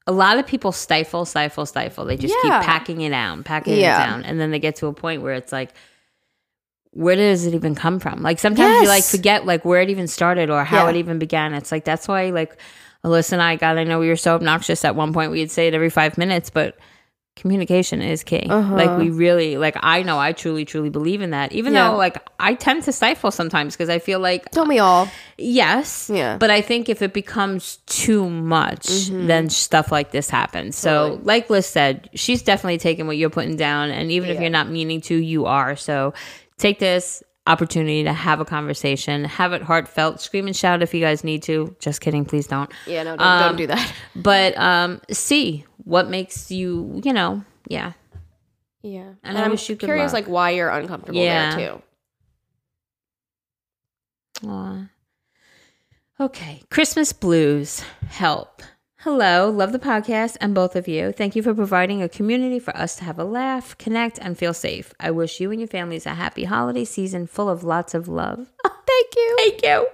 A lot of people stifle, stifle, stifle. They just Yeah. keep packing it down, packing Yeah. it down. And then they get to a point where it's like, where does it even come from? Like sometimes you like forget like where it even started or how Yeah. it even began. It's like that's why like Alyssa and I, God, I know we were so obnoxious at one point. We'd say it every five minutes, but communication is key. Uh-huh. Like we really like I know I truly, truly believe in that. Even Yeah. though like I tend to stifle sometimes because I feel like Don't we all? Yes. Yeah. But I think if it becomes too much, then stuff like this happens. So, Mm-hmm. Totally. like Liz said, she's definitely taking what you're putting down. And even if you're not meaning to, you are. So, take this opportunity to have a conversation, have it heartfelt, scream and shout if you guys need to. Just kidding. Please don't. Yeah, no, don't, Um, don't do that. But um, see what makes you, you know, yeah. Yeah. And I I'm wish you curious like why you're uncomfortable Yeah. there too. Aw. Okay. Christmas blues. Help. Hello. Love the podcast and both of you. Thank you for providing a community for us to have a laugh, connect, and feel safe. I wish you and your families a happy holiday season full of lots of love. Oh, thank you. Thank you.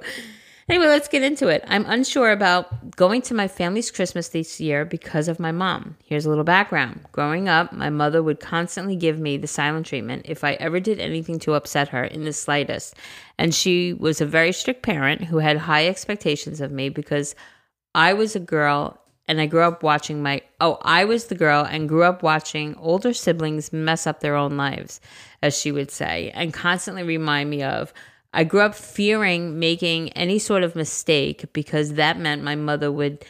Anyway, let's get into it. I'm unsure about going to my family's Christmas this year because of my mom. Here's a little background. Growing up, my mother would constantly give me the silent treatment if I ever did anything to upset her in the slightest. And she was a very strict parent who had high expectations of me because I was a girl and I grew up watching my oh, I was the girl and grew up watching older siblings mess up their own lives, as she would say, and constantly remind me of I grew up fearing making any sort of mistake because that meant my mother would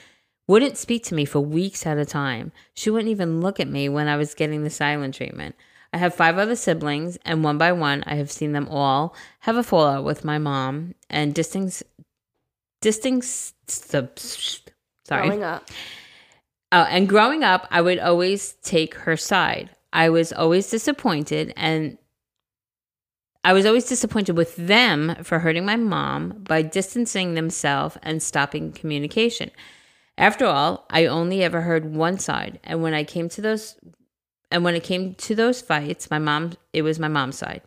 wouldn't speak to me for weeks at a time. She wouldn't even look at me when I was getting the silent treatment. I have five other siblings, and one by one, I have seen them all have a fallout with my mom and distance, distance, sorry, Growing up. Oh, and growing up, I would always take her side. I was always disappointed, and I was always disappointed with them for hurting my mom by distancing themselves and stopping communication. After all, I only ever heard one side, and when I came to those, and when it came to those fights, my mom, it was my mom's side.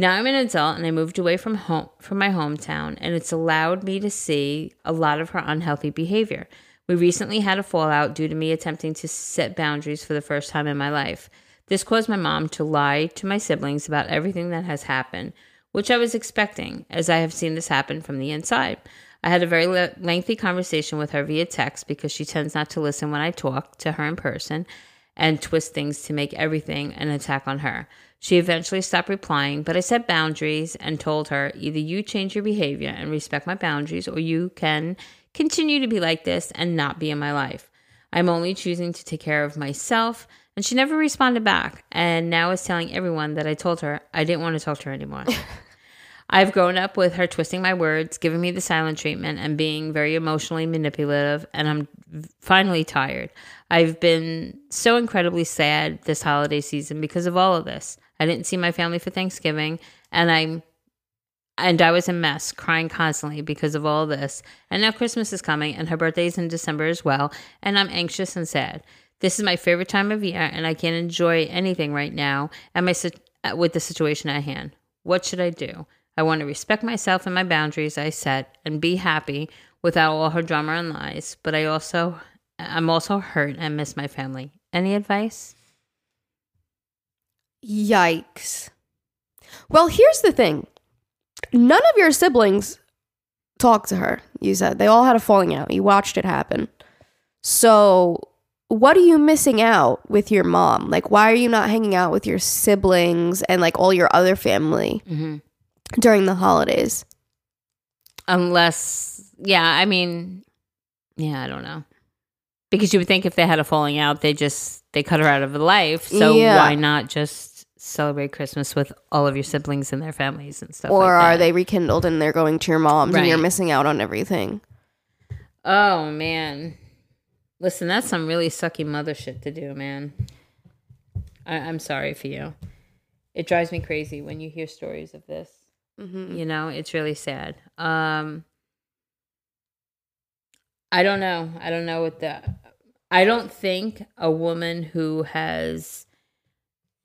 Now I'm an adult and I moved away from home from my hometown and it's allowed me to see a lot of her unhealthy behavior. We recently had a fallout due to me attempting to set boundaries for the first time in my life. This caused my mom to lie to my siblings about everything that has happened, which I was expecting as I have seen this happen from the inside. I had a very le- lengthy conversation with her via text because she tends not to listen when I talk to her in person and twist things to make everything an attack on her. She eventually stopped replying, but I set boundaries and told her either you change your behavior and respect my boundaries, or you can continue to be like this and not be in my life. I'm only choosing to take care of myself. And she never responded back, and now is telling everyone that I told her I didn't want to talk to her anymore. I've grown up with her twisting my words, giving me the silent treatment, and being very emotionally manipulative, and I'm finally tired. I've been so incredibly sad this holiday season because of all of this. I didn't see my family for Thanksgiving, and I'm and I was a mess, crying constantly because of all this. And now Christmas is coming, and her birthday's in December as well, and I'm anxious and sad. This is my favorite time of year, and I can't enjoy anything right now and my with the situation at hand. What should I do? I want to respect myself and my boundaries I set and be happy without all her drama and lies, but I also I'm also hurt and miss my family. Any advice? Yikes. Well, here's the thing. None of your siblings talked to her, you said. They all had a falling out. You watched it happen. So, what are you missing out with your mom? Like, why are you not hanging out with your siblings and like all your other family Mm-hmm. during the holidays? Unless, yeah, I mean, yeah, I don't know. Because you would think if they had a falling out, they just they cut her out of the life. So Yeah. why not just celebrate Christmas with all of your siblings and their families and stuff? or like are they rekindled and they're going to your mom's and you're missing out on everything? Oh man, listen, that's some really sucky mother shit to do, man. I, I'm sorry for you. It drives me crazy when you hear stories of this. Mm-hmm. You know, it's really sad. Um, I don't know. I don't know what the. I don't think a woman who has.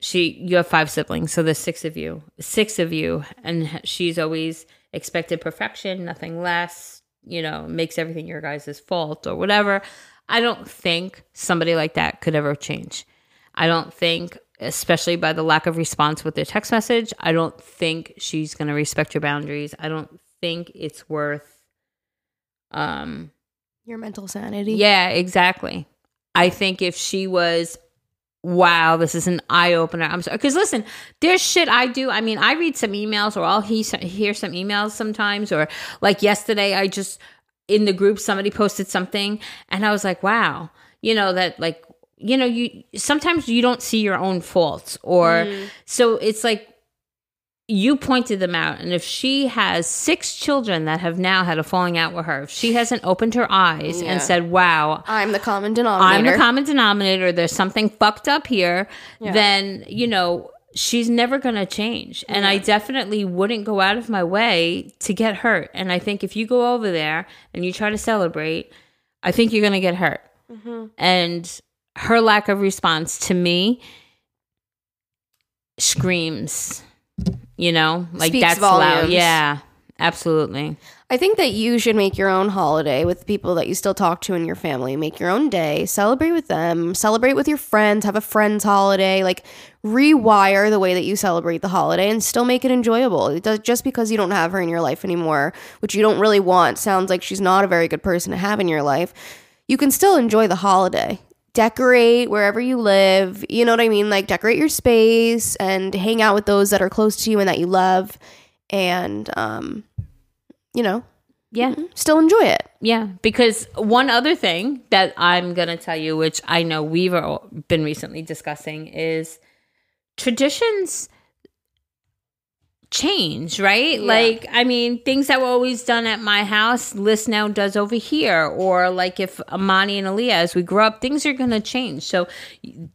She, you have five siblings, so there's six of you. Six of you, and she's always expected perfection, nothing less. You know, makes everything your guys' fault or whatever. I don't think somebody like that could ever change. I don't think, especially by the lack of response with their text message, I don't think she's going to respect your boundaries. I don't think it's worth um Your mental sanity. yeah, exactly. I think if she was, wow, this is an eye opener. I'm sorry. Because listen, there's shit I do. I mean, I read some emails or I'll he- hear some emails sometimes. Or like yesterday, I just, in the group, somebody posted something and I was like, wow, you know, that like, you know, you sometimes you don't see your own faults. Or mm. so it's like, you pointed them out and if she has six children that have now had a falling out with her if she hasn't opened her eyes Yeah. and said wow I'm the common denominator, I'm the common denominator. There's something fucked up here. Then you know she's never going to change, and I definitely wouldn't go out of my way to get hurt. And I think if you go over there and you try to celebrate, I think you're going to get hurt. Mm-hmm. And her lack of response to me screams, you know, like Speaks that's loud. volumes. Yeah, absolutely. I think that you should make your own holiday with people that you still talk to in your family. Make your own day, celebrate with them, celebrate with your friends, have a friend's holiday. Like rewire the way that you celebrate the holiday and still make it enjoyable. It does, just because you don't have her in your life anymore, which you don't really want, sounds like she's not a very good person to have in your life. You can still enjoy the holiday. Decorate wherever you live. You know what I mean? Like decorate your space and hang out with those that are close to you and that you love. And um, you know, Yeah. still enjoy it. Yeah, because one other thing that I'm going to tell you, which I know we've been recently discussing, is traditions change, right? Like, I mean, things that were always done at my house, Liz now does over here. Or like if Amani and Aaliyah, as we grow up, things are going to change. So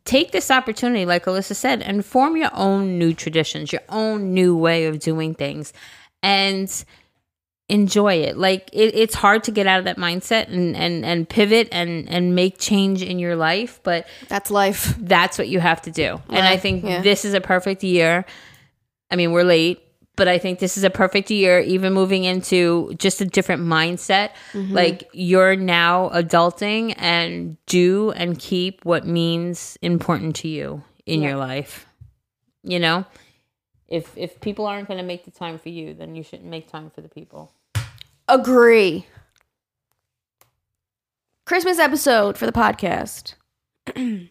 take this opportunity, like Alyssa said, and form your own new traditions, your own new way of doing things. And enjoy it like it, it's hard to get out of that mindset and and and pivot and and make change in your life but That's life. that's what you have to do and i think yeah. this is a perfect year i mean we're late but i think this is a perfect year even moving into just a different mindset Mm-hmm. like you're now adulting and do and keep what means important to you in your life you know if if people aren't going to make the time for you then you shouldn't make time for the people Agree. Christmas episode for the podcast.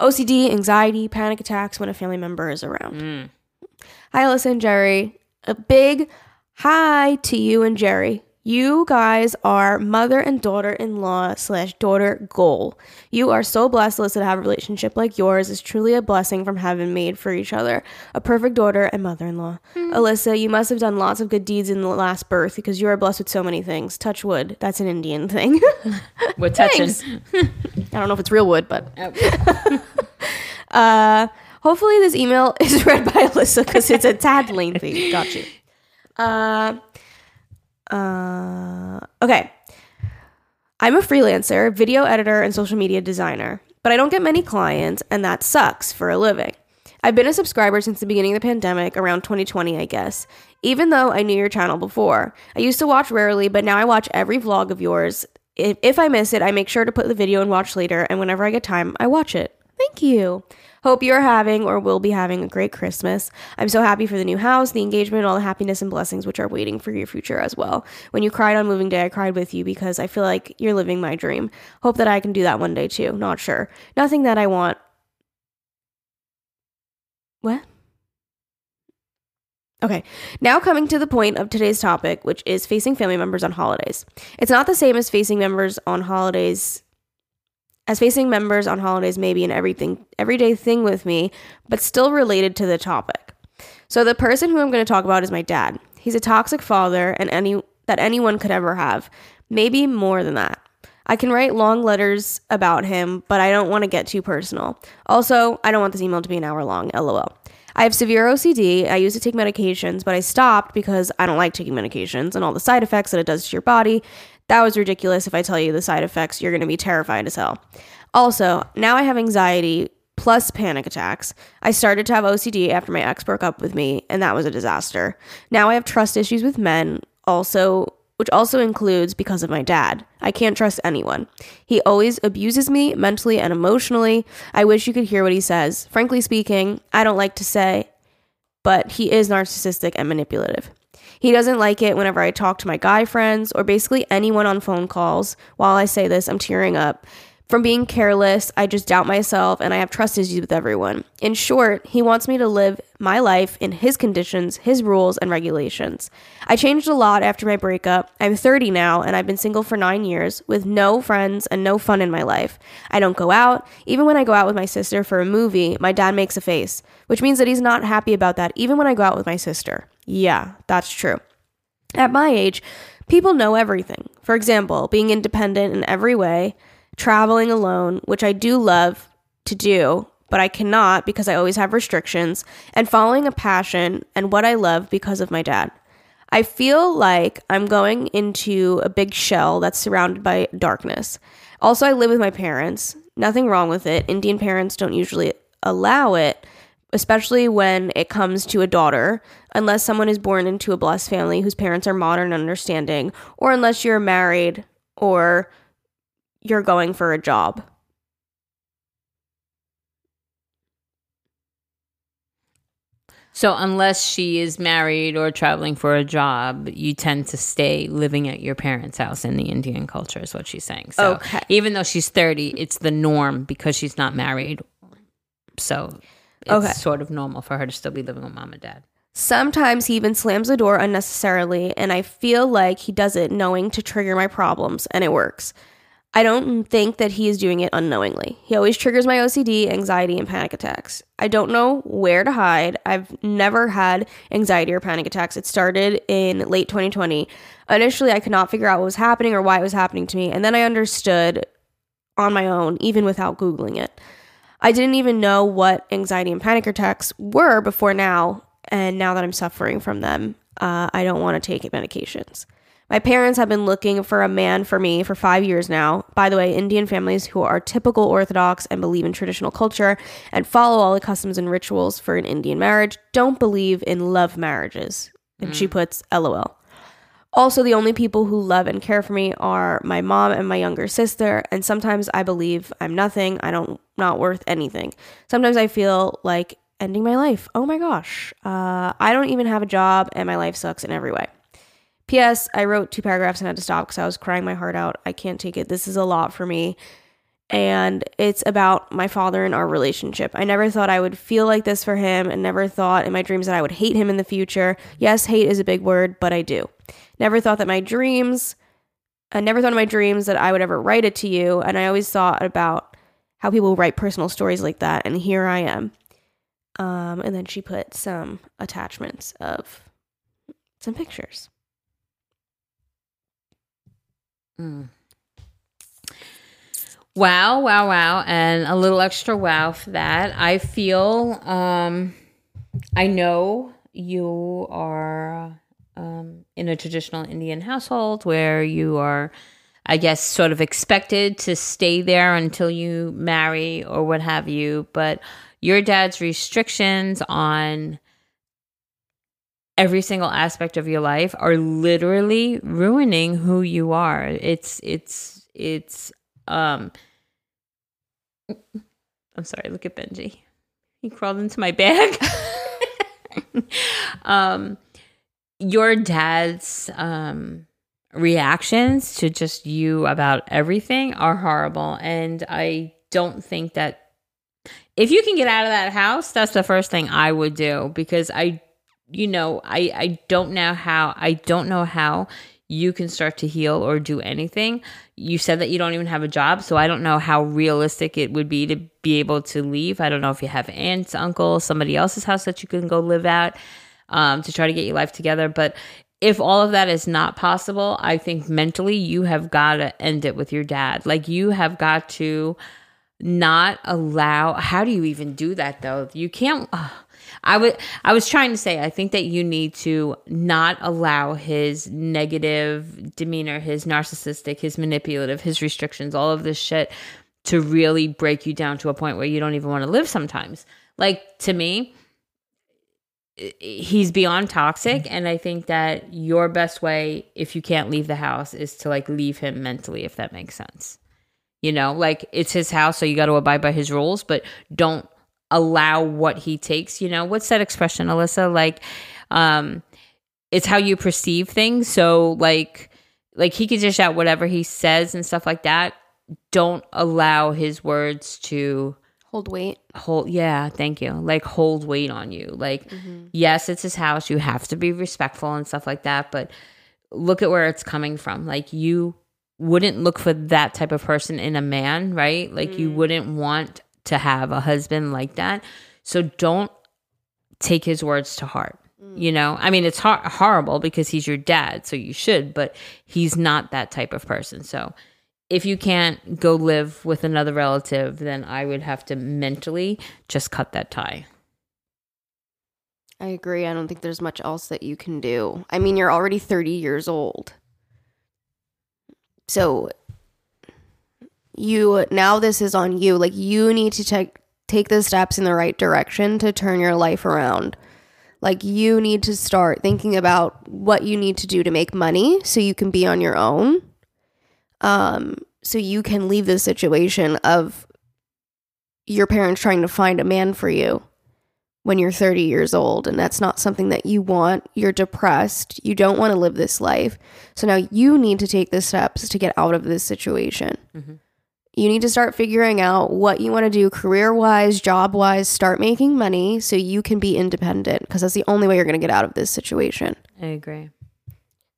OCD, anxiety, panic attacks when a family member is around. Hi, Alyssa and Jerry. A big hi to you and Jerry. You guys are mother and daughter in law slash daughter goal. You are so blessed, Alyssa, to have a relationship like yours. is truly a blessing from heaven made for each other. A perfect daughter and mother in law. Alyssa, you must have done lots of good deeds in the last birth because you are blessed with so many things. Touch wood. That's an Indian thing. we're touching I don't know if it's real wood, but Oh. uh, hopefully this email is read by Alyssa because it's a tad lengthy. Got you. Uh, uh, okay. I'm a freelancer, video editor, and social media designer, but I don't get many clients, and that sucks for a living. I've been a subscriber since the beginning of the pandemic, around 2020, I guess, even though I knew your channel before. I used to watch rarely, but now I watch every vlog of yours. If, if I miss it, I make sure to put the video and watch later, and whenever I get time, I watch it. Thank you. Hope you're having or will be having a great Christmas. I'm so happy for the new house, the engagement, all the happiness and blessings which are waiting for your future as well. When you cried on moving day, I cried with you because I feel like you're living my dream. Hope that I can do that one day too. Not sure. Nothing that I want. What? Okay, now coming to the point of today's topic, which is facing family members on holidays. It's not the same as facing members on holidays as facing members on holidays may be an everything everyday thing with me, but still related to the topic. So the person who I'm going to talk about is my dad. He's a toxic father and any that anyone could ever have. Maybe more than that. I can write long letters about him, but I don't want to get too personal. Also, I don't want this email to be an hour long, lol. I have severe OCD. I used to take medications, but I stopped because I don't like taking medications and all the side effects that it does to your body. That was ridiculous. If I tell you the side effects, you're going to be terrified as hell. Also, now I have anxiety plus panic attacks. I started to have OCD after my ex broke up with me, and that was a disaster. Now I have trust issues with men, also which also includes because of my dad. I can't trust anyone. He always abuses me mentally and emotionally. I wish you could hear what he says. Frankly speaking, I don't like to say, but he is narcissistic and manipulative. He doesn't like it whenever I talk to my guy friends or basically anyone on phone calls. While I say this, I'm tearing up. From being careless, I just doubt myself and I have trust issues with everyone. In short, he wants me to live my life in his conditions, his rules, and regulations. I changed a lot after my breakup. I'm 30 now and I've been single for nine years with no friends and no fun in my life. I don't go out. Even when I go out with my sister for a movie, my dad makes a face, which means that he's not happy about that even when I go out with my sister. Yeah, that's true. At my age, people know everything. For example, being independent in every way traveling alone, which I do love to do, but I cannot because I always have restrictions, and following a passion and what I love because of my dad. I feel like I'm going into a big shell that's surrounded by darkness. Also, I live with my parents. Nothing wrong with it. Indian parents don't usually allow it, especially when it comes to a daughter, unless someone is born into a blessed family whose parents are modern and understanding, or unless you're married or you're going for a job. So, unless she is married or traveling for a job, you tend to stay living at your parents' house in the Indian culture, is what she's saying. So, Okay. even though she's 30, it's the norm because she's not married. So, it's Okay. sort of normal for her to still be living with mom and dad. Sometimes he even slams the door unnecessarily, and I feel like he does it knowing to trigger my problems, and it works. I don't think that he is doing it unknowingly. He always triggers my OCD, anxiety, and panic attacks. I don't know where to hide. I've never had anxiety or panic attacks. It started in late 2020. Initially, I could not figure out what was happening or why it was happening to me, and then I understood on my own, even without Googling it. I didn't even know what anxiety and panic attacks were before now, and now that I'm suffering from them, uh, I don't want to take medications. My parents have been looking for a man for me for five years now. By the way, Indian families who are typical Orthodox and believe in traditional culture and follow all the customs and rituals for an Indian marriage don't believe in love marriages. And she puts LOL. Also, the only people who love and care for me are my mom and my younger sister, and sometimes I believe I'm nothing, I don't not worth anything. Sometimes I feel like ending my life. Oh my gosh. Uh, I don't even have a job and my life sucks in every way. P.S. I wrote two paragraphs and had to stop because I was crying my heart out. I can't take it. This is a lot for me. And it's about my father and our relationship. I never thought I would feel like this for him and never thought in my dreams that I would hate him in the future. Yes, hate is a big word, but I do. Never thought that my dreams, I never thought in my dreams that I would ever write it to you. And I always thought about how people write personal stories like that. And here I am. Um, and then she put some attachments of some pictures. Wow, wow, wow. And a little extra wow for that. I feel, um, I know you are um, in a traditional Indian household where you are, I guess, sort of expected to stay there until you marry or what have you. But your dad's restrictions on every single aspect of your life are literally ruining who you are. It's, it's, it's, um, I'm sorry, look at Benji. He crawled into my bag. um, your dad's um, reactions to just you about everything are horrible. And I don't think that if you can get out of that house, that's the first thing I would do because I, you know, I, I don't know how, I don't know how you can start to heal or do anything. You said that you don't even have a job, so I don't know how realistic it would be to be able to leave. I don't know if you have aunts, uncles, somebody else's house that you can go live at um, to try to get your life together. But if all of that is not possible, I think mentally you have got to end it with your dad. Like you have got to not allow. How do you even do that though? You can't. Uh, I would I was trying to say I think that you need to not allow his negative demeanor, his narcissistic, his manipulative, his restrictions, all of this shit to really break you down to a point where you don't even want to live sometimes. Like to me, he's beyond toxic and I think that your best way if you can't leave the house is to like leave him mentally if that makes sense. You know, like it's his house so you got to abide by his rules, but don't allow what he takes, you know. What's that expression, Alyssa? Like um it's how you perceive things. So like like he could just shout whatever he says and stuff like that. Don't allow his words to Hold weight. hold yeah thank you like hold weight on you like yes it's his house you have to be respectful and stuff like that but look at where it's coming from like you wouldn't look for that type of person in a man right like you wouldn't want to have a husband like that so don't take his words to heart mm. you know i mean it's hor- horrible because he's your dad so you should but he's not that type of person so if you can't go live with another relative, then I would have to mentally just cut that tie. I agree. I don't think there's much else that you can do. I mean, you're already 30 years old. So you now this is on you. Like you need to take take the steps in the right direction to turn your life around. Like you need to start thinking about what you need to do to make money so you can be on your own. Um so you can leave the situation of your parents trying to find a man for you when you're 30 years old and that's not something that you want you're depressed you don't want to live this life so now you need to take the steps to get out of this situation you need to start figuring out what you want to do career wise job wise start making money so you can be independent because that's the only way you're going to get out of this situation I agree.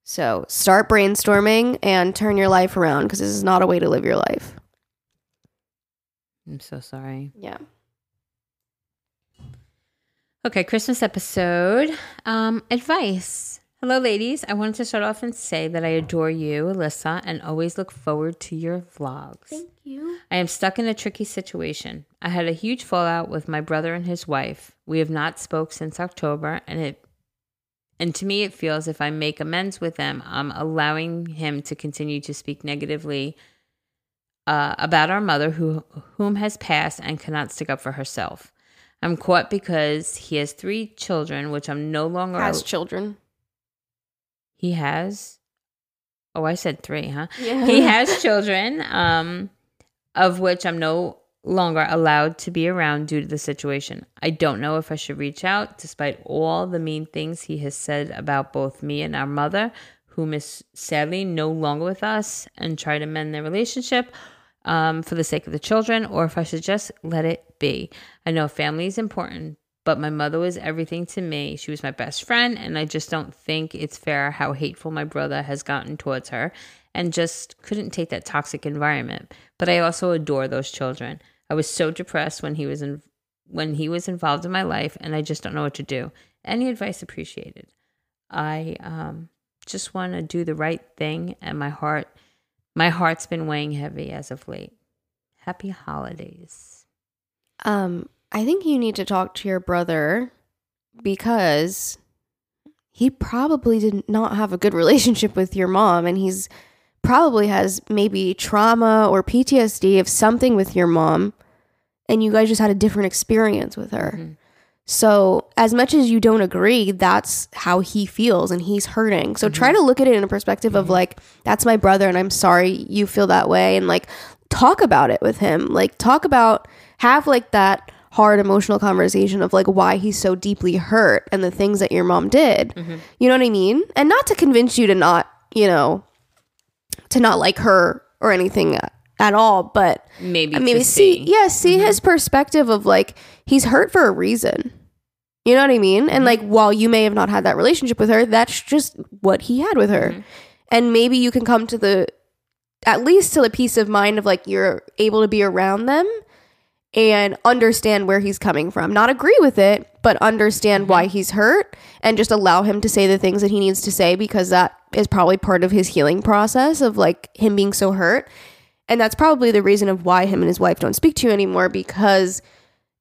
so start brainstorming and turn your life around because this is not a way to live your life I'm so sorry. yeah Okay, Christmas episode. Um, advice. Hello, ladies. I wanted to start off and say that I adore you, Alyssa, and always look forward to your vlogs. thank you I am stuck in a tricky situation. I had a huge fallout with my brother and his wife. We have not spoke since October, and it and to me it feels if I make amends with them, I'm allowing him to continue to speak negatively uh, about our mother, who whom has passed and cannot stick up for herself. I'm caught because he has three children, which I'm no longer. has children he has. Oh, I said three, huh? Yeah. he has children, um, of which I'm no longer allowed to be around due to the situation. I don't know if I should reach out, despite all the mean things he has said about both me and our mother, whom is sadly no longer with us, and try to mend their relationship um, for the sake of the children, or if I should just let it be. I know family is important, but my mother was everything to me. She was my best friend, and I just don't think it's fair how hateful my brother has gotten towards her and just couldn't take that toxic environment. But I also adore those children. I was so depressed when he was in when he was involved in my life and I just don't know what to do. Any advice appreciated. I um just want to do the right thing and my heart my heart's been weighing heavy as of late. Happy holidays. Um, I think you need to talk to your brother because he probably did not have a good relationship with your mom and he's probably has maybe trauma or PTSD of something with your mom and you guys just had a different experience with her. Mm-hmm. So, as much as you don't agree, that's how he feels and he's hurting. So, try mm-hmm. to look at it in a perspective of mm-hmm. like, that's my brother and I'm sorry you feel that way. And like, talk about it with him. Like, talk about, have like that hard emotional conversation of like why he's so deeply hurt and the things that your mom did. You know what I mean? And not to convince you to not, you know, to not like her or anything at all, but Maybe to see, see. Mm-hmm. yeah, see his perspective of like he's hurt for a reason. You know what I mean? And like Mm-hmm. while you may have not had that relationship with her, that's just what he had with her. Mm-hmm. And maybe you can come to the at least to the peace of mind of like you're able to be around them and understand where he's coming from. Not agree with it, but understand why Mm-hmm. he's hurt and just allow him to say the things that he needs to say because that is probably part of his healing process of like him being so hurt. And that's probably the reason of why him and his wife don't speak to you anymore because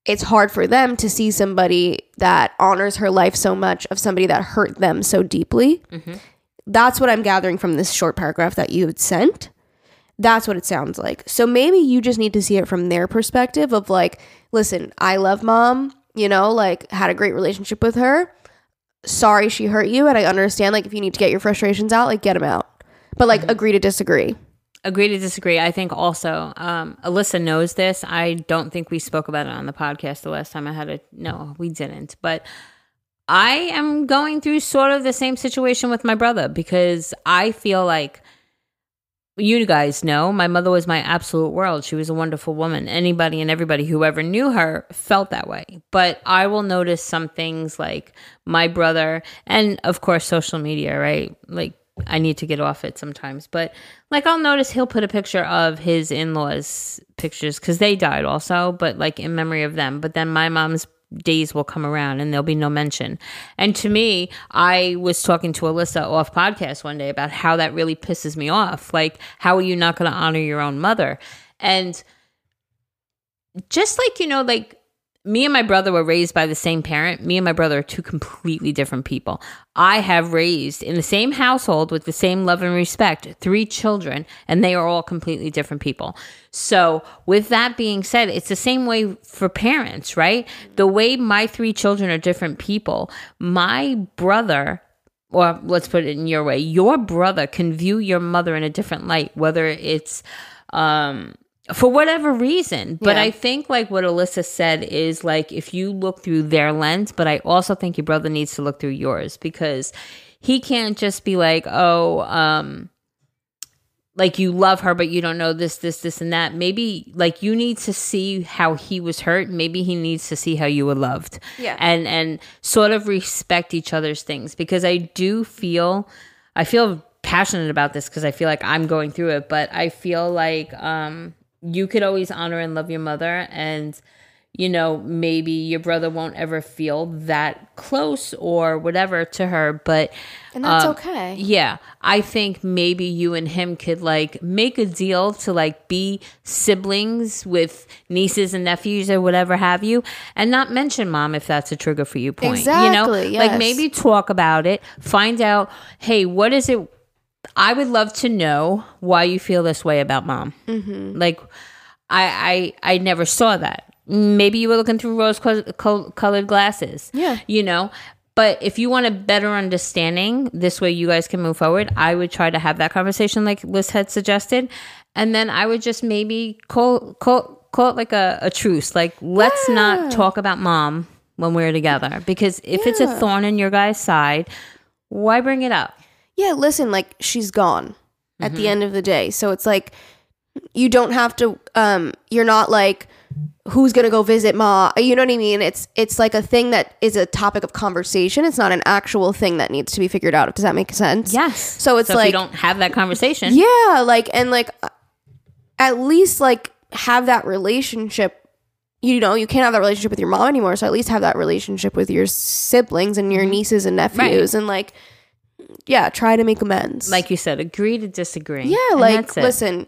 it's hard for them to see somebody that honors her life so much of somebody that hurt them so deeply. That's what I'm gathering from this short paragraph that you had sent. That's what it sounds like. So maybe you just need to see it from their perspective of like, listen, I love mom, you know, like had a great relationship with her. Sorry she hurt you. And I understand, like, if you need to get your frustrations out, like, get them out. But, like, agree to disagree. Agree to disagree. I think also um, Alyssa knows this. I don't think we spoke about it on the podcast the last time I had it. No, we didn't. But I am going through sort of the same situation with my brother because I feel like you guys know my mother was my absolute world. She was a wonderful woman. Anybody and everybody who ever knew her felt that way. But I will notice some things like my brother and of course social media, right? Like I need to get off it sometimes, but like I'll notice he'll put a picture of his in-laws pictures cuz they died also, but like in memory of them. But then my mom's days will come around and there'll be no mention. And to me, I was talking to Alyssa off podcast one day about how that really pisses me off. Like, how are you not going to honor your own mother? And just like, you know, like me and my brother were raised by the same parent. Me and my brother are two completely different people. I have raised in the same household with the same love and respect three children, and they are all completely different people. So, with that being said, it's the same way for parents, right? The way my three children are different people, my brother or let's put it in your way your brother can view your mother in a different light whether it's um for whatever reason but Yeah. i think like what alyssa said is like if you look through their lens but i also think your brother needs to look through yours because he can't just be like oh um like you love her but you don't know this this this and that maybe like you need to see how he was hurt maybe he needs to see how you were loved Yeah. and and sort of respect each other's things because i do feel i feel passionate about this because i feel like i'm going through it but i feel like um you could always honor and love your mother and you know maybe your brother won't ever feel that close or whatever to her but And that's um, okay. yeah, I think maybe you and him could like make a deal to like be siblings with nieces and nephews or whatever have you, and not mention mom if that's a trigger for you. Point, you know, Exactly, like maybe talk about it, find out, hey, what is it? I would love to know why you feel this way about mom. Mm-hmm. Like, I, I I never saw that. Maybe you were looking through rose colored glasses. Yeah. you know. But if you want a better understanding, this way you guys can move forward. I would try to have that conversation, like Liz had suggested, and then I would just maybe call call call it like a, a truce. Like, let's not talk about mom when we're together because if it's a thorn in your guy's side, why bring it up? Yeah, listen, like she's gone at the end of the day. So it's like you don't have to um you're not like who's going to go visit ma. You know what I mean? It's it's like a thing that is a topic of conversation. It's not an actual thing that needs to be figured out. Does that make sense? Yes. So it's if like you don't have that conversation. Yeah, like and like uh, at least like have that relationship. You know, you can't have that relationship with your mom anymore. So at least have that relationship with your siblings and your nieces and nephews, and like, yeah, try to make amends. like you said, agree to disagree. yeah, And like listen,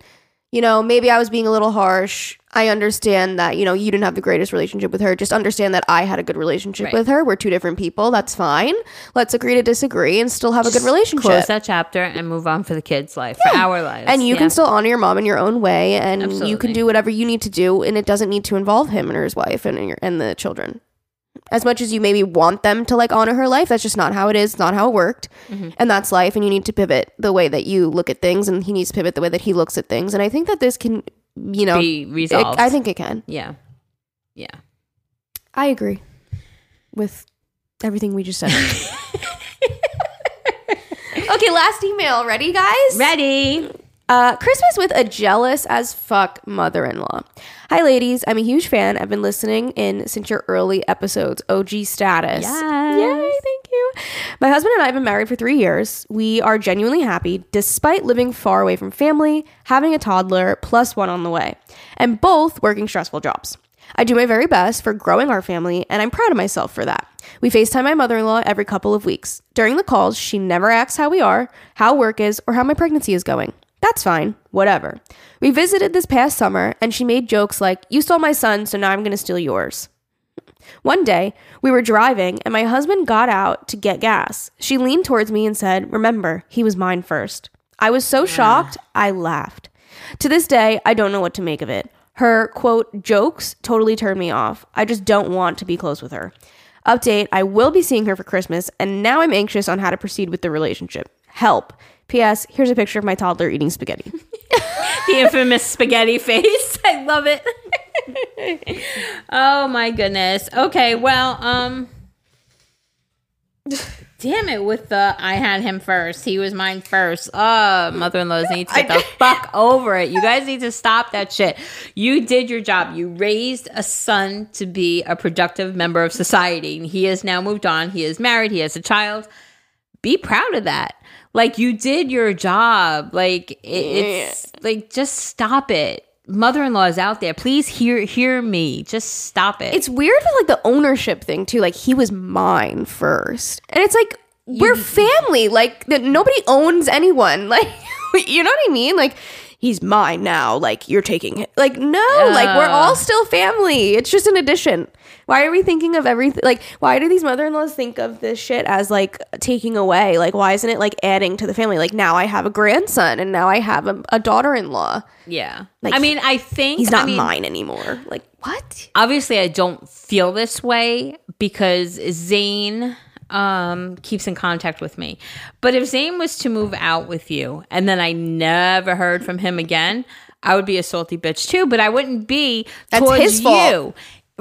you know, maybe I was being a little harsh. I understand that you know you didn't have the greatest relationship with her. Just understand that I had a good relationship Right. with her. We're two different people. That's fine. Let's agree to disagree and still have a good relationship. close that chapter and move on for the kids' life, for our lives, and you Yeah. can still honor your mom in your own way and you can do whatever you need to do and it doesn't need to involve him and his wife and your and the children as much as you maybe want them to like honor her life that's just not how it is it's not how it worked Mm-hmm. and that's life and you need to pivot the way that you look at things and he needs to pivot the way that he looks at things and i think that this can you know be it- resolved. i think it can yeah, yeah. i agree with everything we just said okay last email ready guys Ready? Uh, Christmas with a jealous as fuck mother in law. Hi, ladies. I'm a huge fan. I've been listening in since your early episodes, OG status. Yes. Yay, thank you. My husband and I have been married for three years. We are genuinely happy despite living far away from family, having a toddler, plus one on the way, and both working stressful jobs. I do my very best for growing our family, and I'm proud of myself for that. We FaceTime my mother in law every couple of weeks. During the calls, she never asks how we are, how work is, or how my pregnancy is going. That's fine, whatever. We visited this past summer, and she made jokes like, You stole my son, so now I'm gonna steal yours. One day, we were driving and my husband got out to get gas. She leaned towards me and said, Remember, he was mine first. I was so shocked, I laughed. To this day, I don't know what to make of it. Her, quote, jokes totally turned me off. I just don't want to be close with her. Update I will be seeing her for Christmas, and now I'm anxious on how to proceed with the relationship. Help. P.S. Here's a picture of my toddler eating spaghetti. the infamous spaghetti face. I love it. oh my goodness. Okay, well, um Damn it with the I had him first. He was mine first. Oh, mother-in-laws need to get the fuck over it. You guys need to stop that shit. You did your job. You raised a son to be a productive member of society. He has now moved on. He is married. He has a child. Be proud of that. Like you did your job. Like it, it's like just stop it. Mother-in-law is out there. Please hear hear me. Just stop it. It's weird with like the ownership thing too. Like he was mine first, and it's like we're family. Like that nobody owns anyone. Like you know what I mean? Like he's mine now. Like you're taking it. Like no. like we're all still family. It's just an addition. Why are we thinking of everything? Like why do these mother-in-laws think of this shit as like taking away? Like why isn't it like adding to the family? Like now I have a grandson and now I have a, a daughter-in-law. yeah. Like, I mean, I think He's not I mean, mine anymore. Like what? obviously I don't feel this way because Zane um keeps in contact with me. But if Zane was to move out with you and then I never heard from him again, I would be a salty bitch too, but I wouldn't be That's towards his fault. you.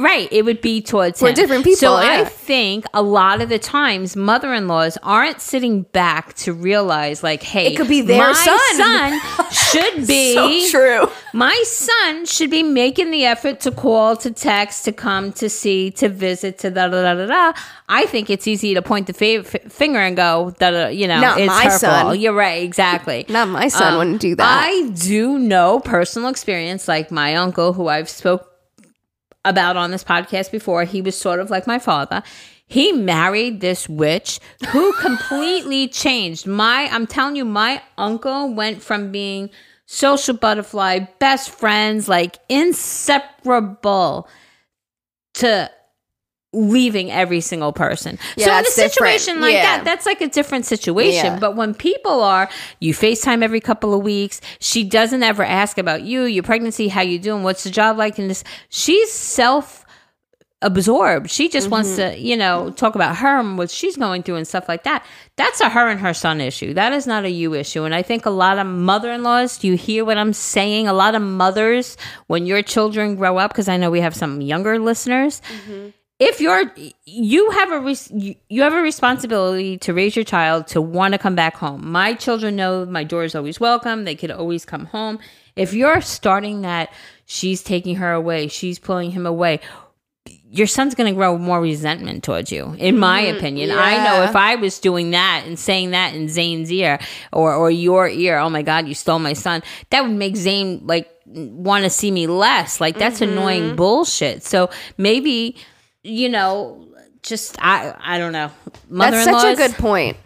Right, it would be towards We're him. different people, So I think a lot of the times mother-in-laws aren't sitting back to realize like, hey, It could be their my son. son should be So true. my son should be making the effort to call, to text, to come, to see, to visit, to da da da da da. I think it's easy to point the f- finger and go, da da. You know, Not it's my her son. fault. You're right, exactly. Not my son Um, wouldn't do that. I do know personal experience, like my uncle, who I've spoke about on this podcast before. He was sort of like my father. He married this witch who completely changed my. I'm telling you, my uncle went from being social butterfly, best friends, like inseparable, to leaving every single person. Yeah, so in a that's different. situation like Yeah. that, that's like a different situation. Yeah. But when people are, you FaceTime every couple of weeks, she doesn't ever ask about you, your pregnancy, how you doing, what's the job like, and this. She's self absorbed. She just wants Mm-hmm. to, you know, talk about her and what she's going through and stuff like that. That's a her and her son issue. That is not a you issue. And I think a lot of mother-in-laws, do you hear what I'm saying? A lot of mothers, when your children grow up, because I know we have some younger listeners, if you're you have a res- you have a responsibility to raise your child to want to come back home. My children know my door is always welcome they could always come home. If you're starting that she's taking her away she's pulling him away your son's going to grow more resentment towards you in my mm, opinion. I know if i was doing that and saying that in zane's ear or or your ear oh my god you stole my son that would make zane like want to see me less. Like that's mm-hmm. annoying bullshit. So maybe you know just i i don't know That's such a good point.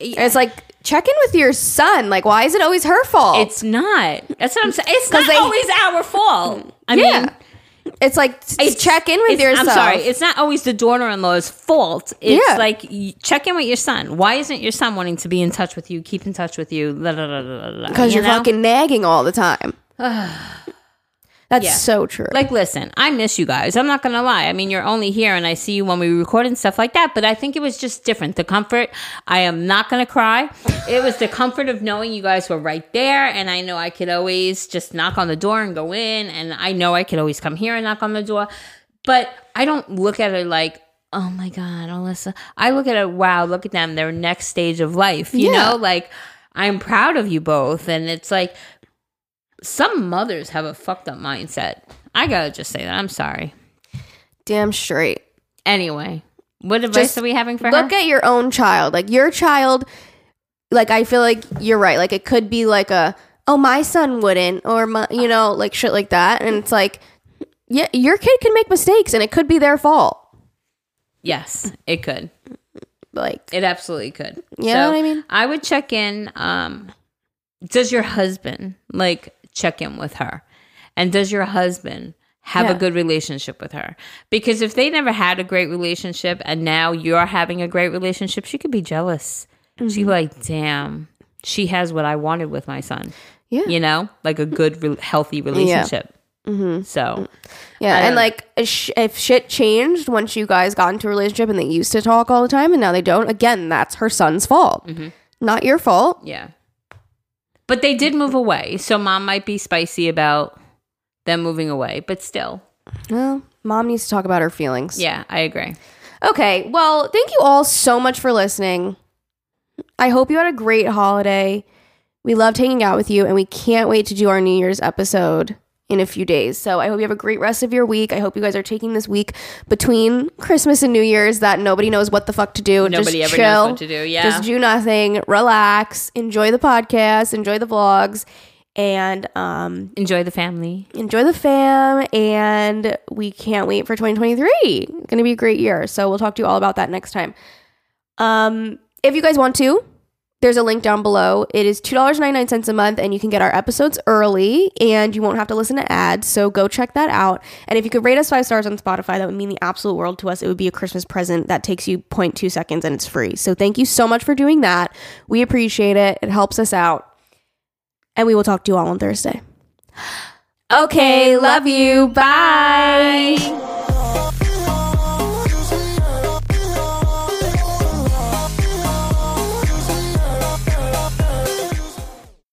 It's like check in with your son. Like, why is it always her fault? it's not that's what i'm saying it's not they- always our fault i yeah. mean it's like s- check in with it's- yourself. I'm sorry, it's not always the daughter-in-law's fault. It's Yeah. like check in with your son. Why isn't your son wanting to be in touch with you, keep in touch with you? Because because you're fucking nagging all the time. That's Yeah. so true. Like, listen, I miss you guys. I'm not gonna lie. I mean, you're only here, and I see you when we record and stuff like that. But I think it was just different. The comfort. I am not gonna cry. It was the comfort of knowing you guys were right there, and I know I could always just knock on the door and go in, and I know I could always come here and knock on the door. But I don't look at it like. Oh my God, Alyssa. I look at it, wow, look at them, their next stage of life. You Yeah. know, like I'm proud of you both. And it's like, some mothers have a fucked up mindset. I gotta just say that. I'm sorry. Damn straight. Anyway, what advice Just are we having for her? Look her? at your own child. Like your child. Like I feel like you're right. Like it could be like a oh my son wouldn't or my you know like shit like that. And it's like yeah, your kid can make mistakes and it could be their fault. yes, it could. Like It absolutely could. You know what I mean? I would check in. Um, does your husband like check in with her? And does your husband have Yeah. a good relationship with her. Because if they never had a great relationship and now you're having a great relationship, she could be jealous. Mm-hmm. She'd be like, damn, she has what I wanted with my son. Yeah. You know, like a good, re- healthy relationship. Mm-hmm. So, Yeah, and like if if shit changed once you guys got into a relationship and they used to talk all the time and now they don't, again, that's her son's fault, Mm-hmm. not your fault. yeah. But they did move away. So, mom might be spicy about them moving away, but still. Well, mom needs to talk about her feelings. Yeah, I agree. Okay, well, thank you all so much for listening. I hope you had a great holiday. We loved hanging out with you, and we can't wait to do our New Year's episode in a few days. So I hope you have a great rest of your week. I hope you guys are taking this week between Christmas and New Year's that nobody knows what the fuck to do. Nobody Just ever chill, knows what to do. Yeah. Just do nothing, relax, enjoy the podcast, enjoy the vlogs, and um, Enjoy the family. enjoy the fam and we can't wait for 2023 it's going to be a great year so we'll talk to you all about that next time um if you guys want to there's a link down below. It is $2.99 a month and you can get our episodes early and you won't have to listen to ads so go check that out. And if you could rate us five stars on spotify that would mean the absolute world to us. It would be a christmas present that takes you 0.2 seconds and it's free. So thank you so much for doing that. We appreciate it. It helps us out. And we will talk to you all on thursday. Okay, love you. Bye.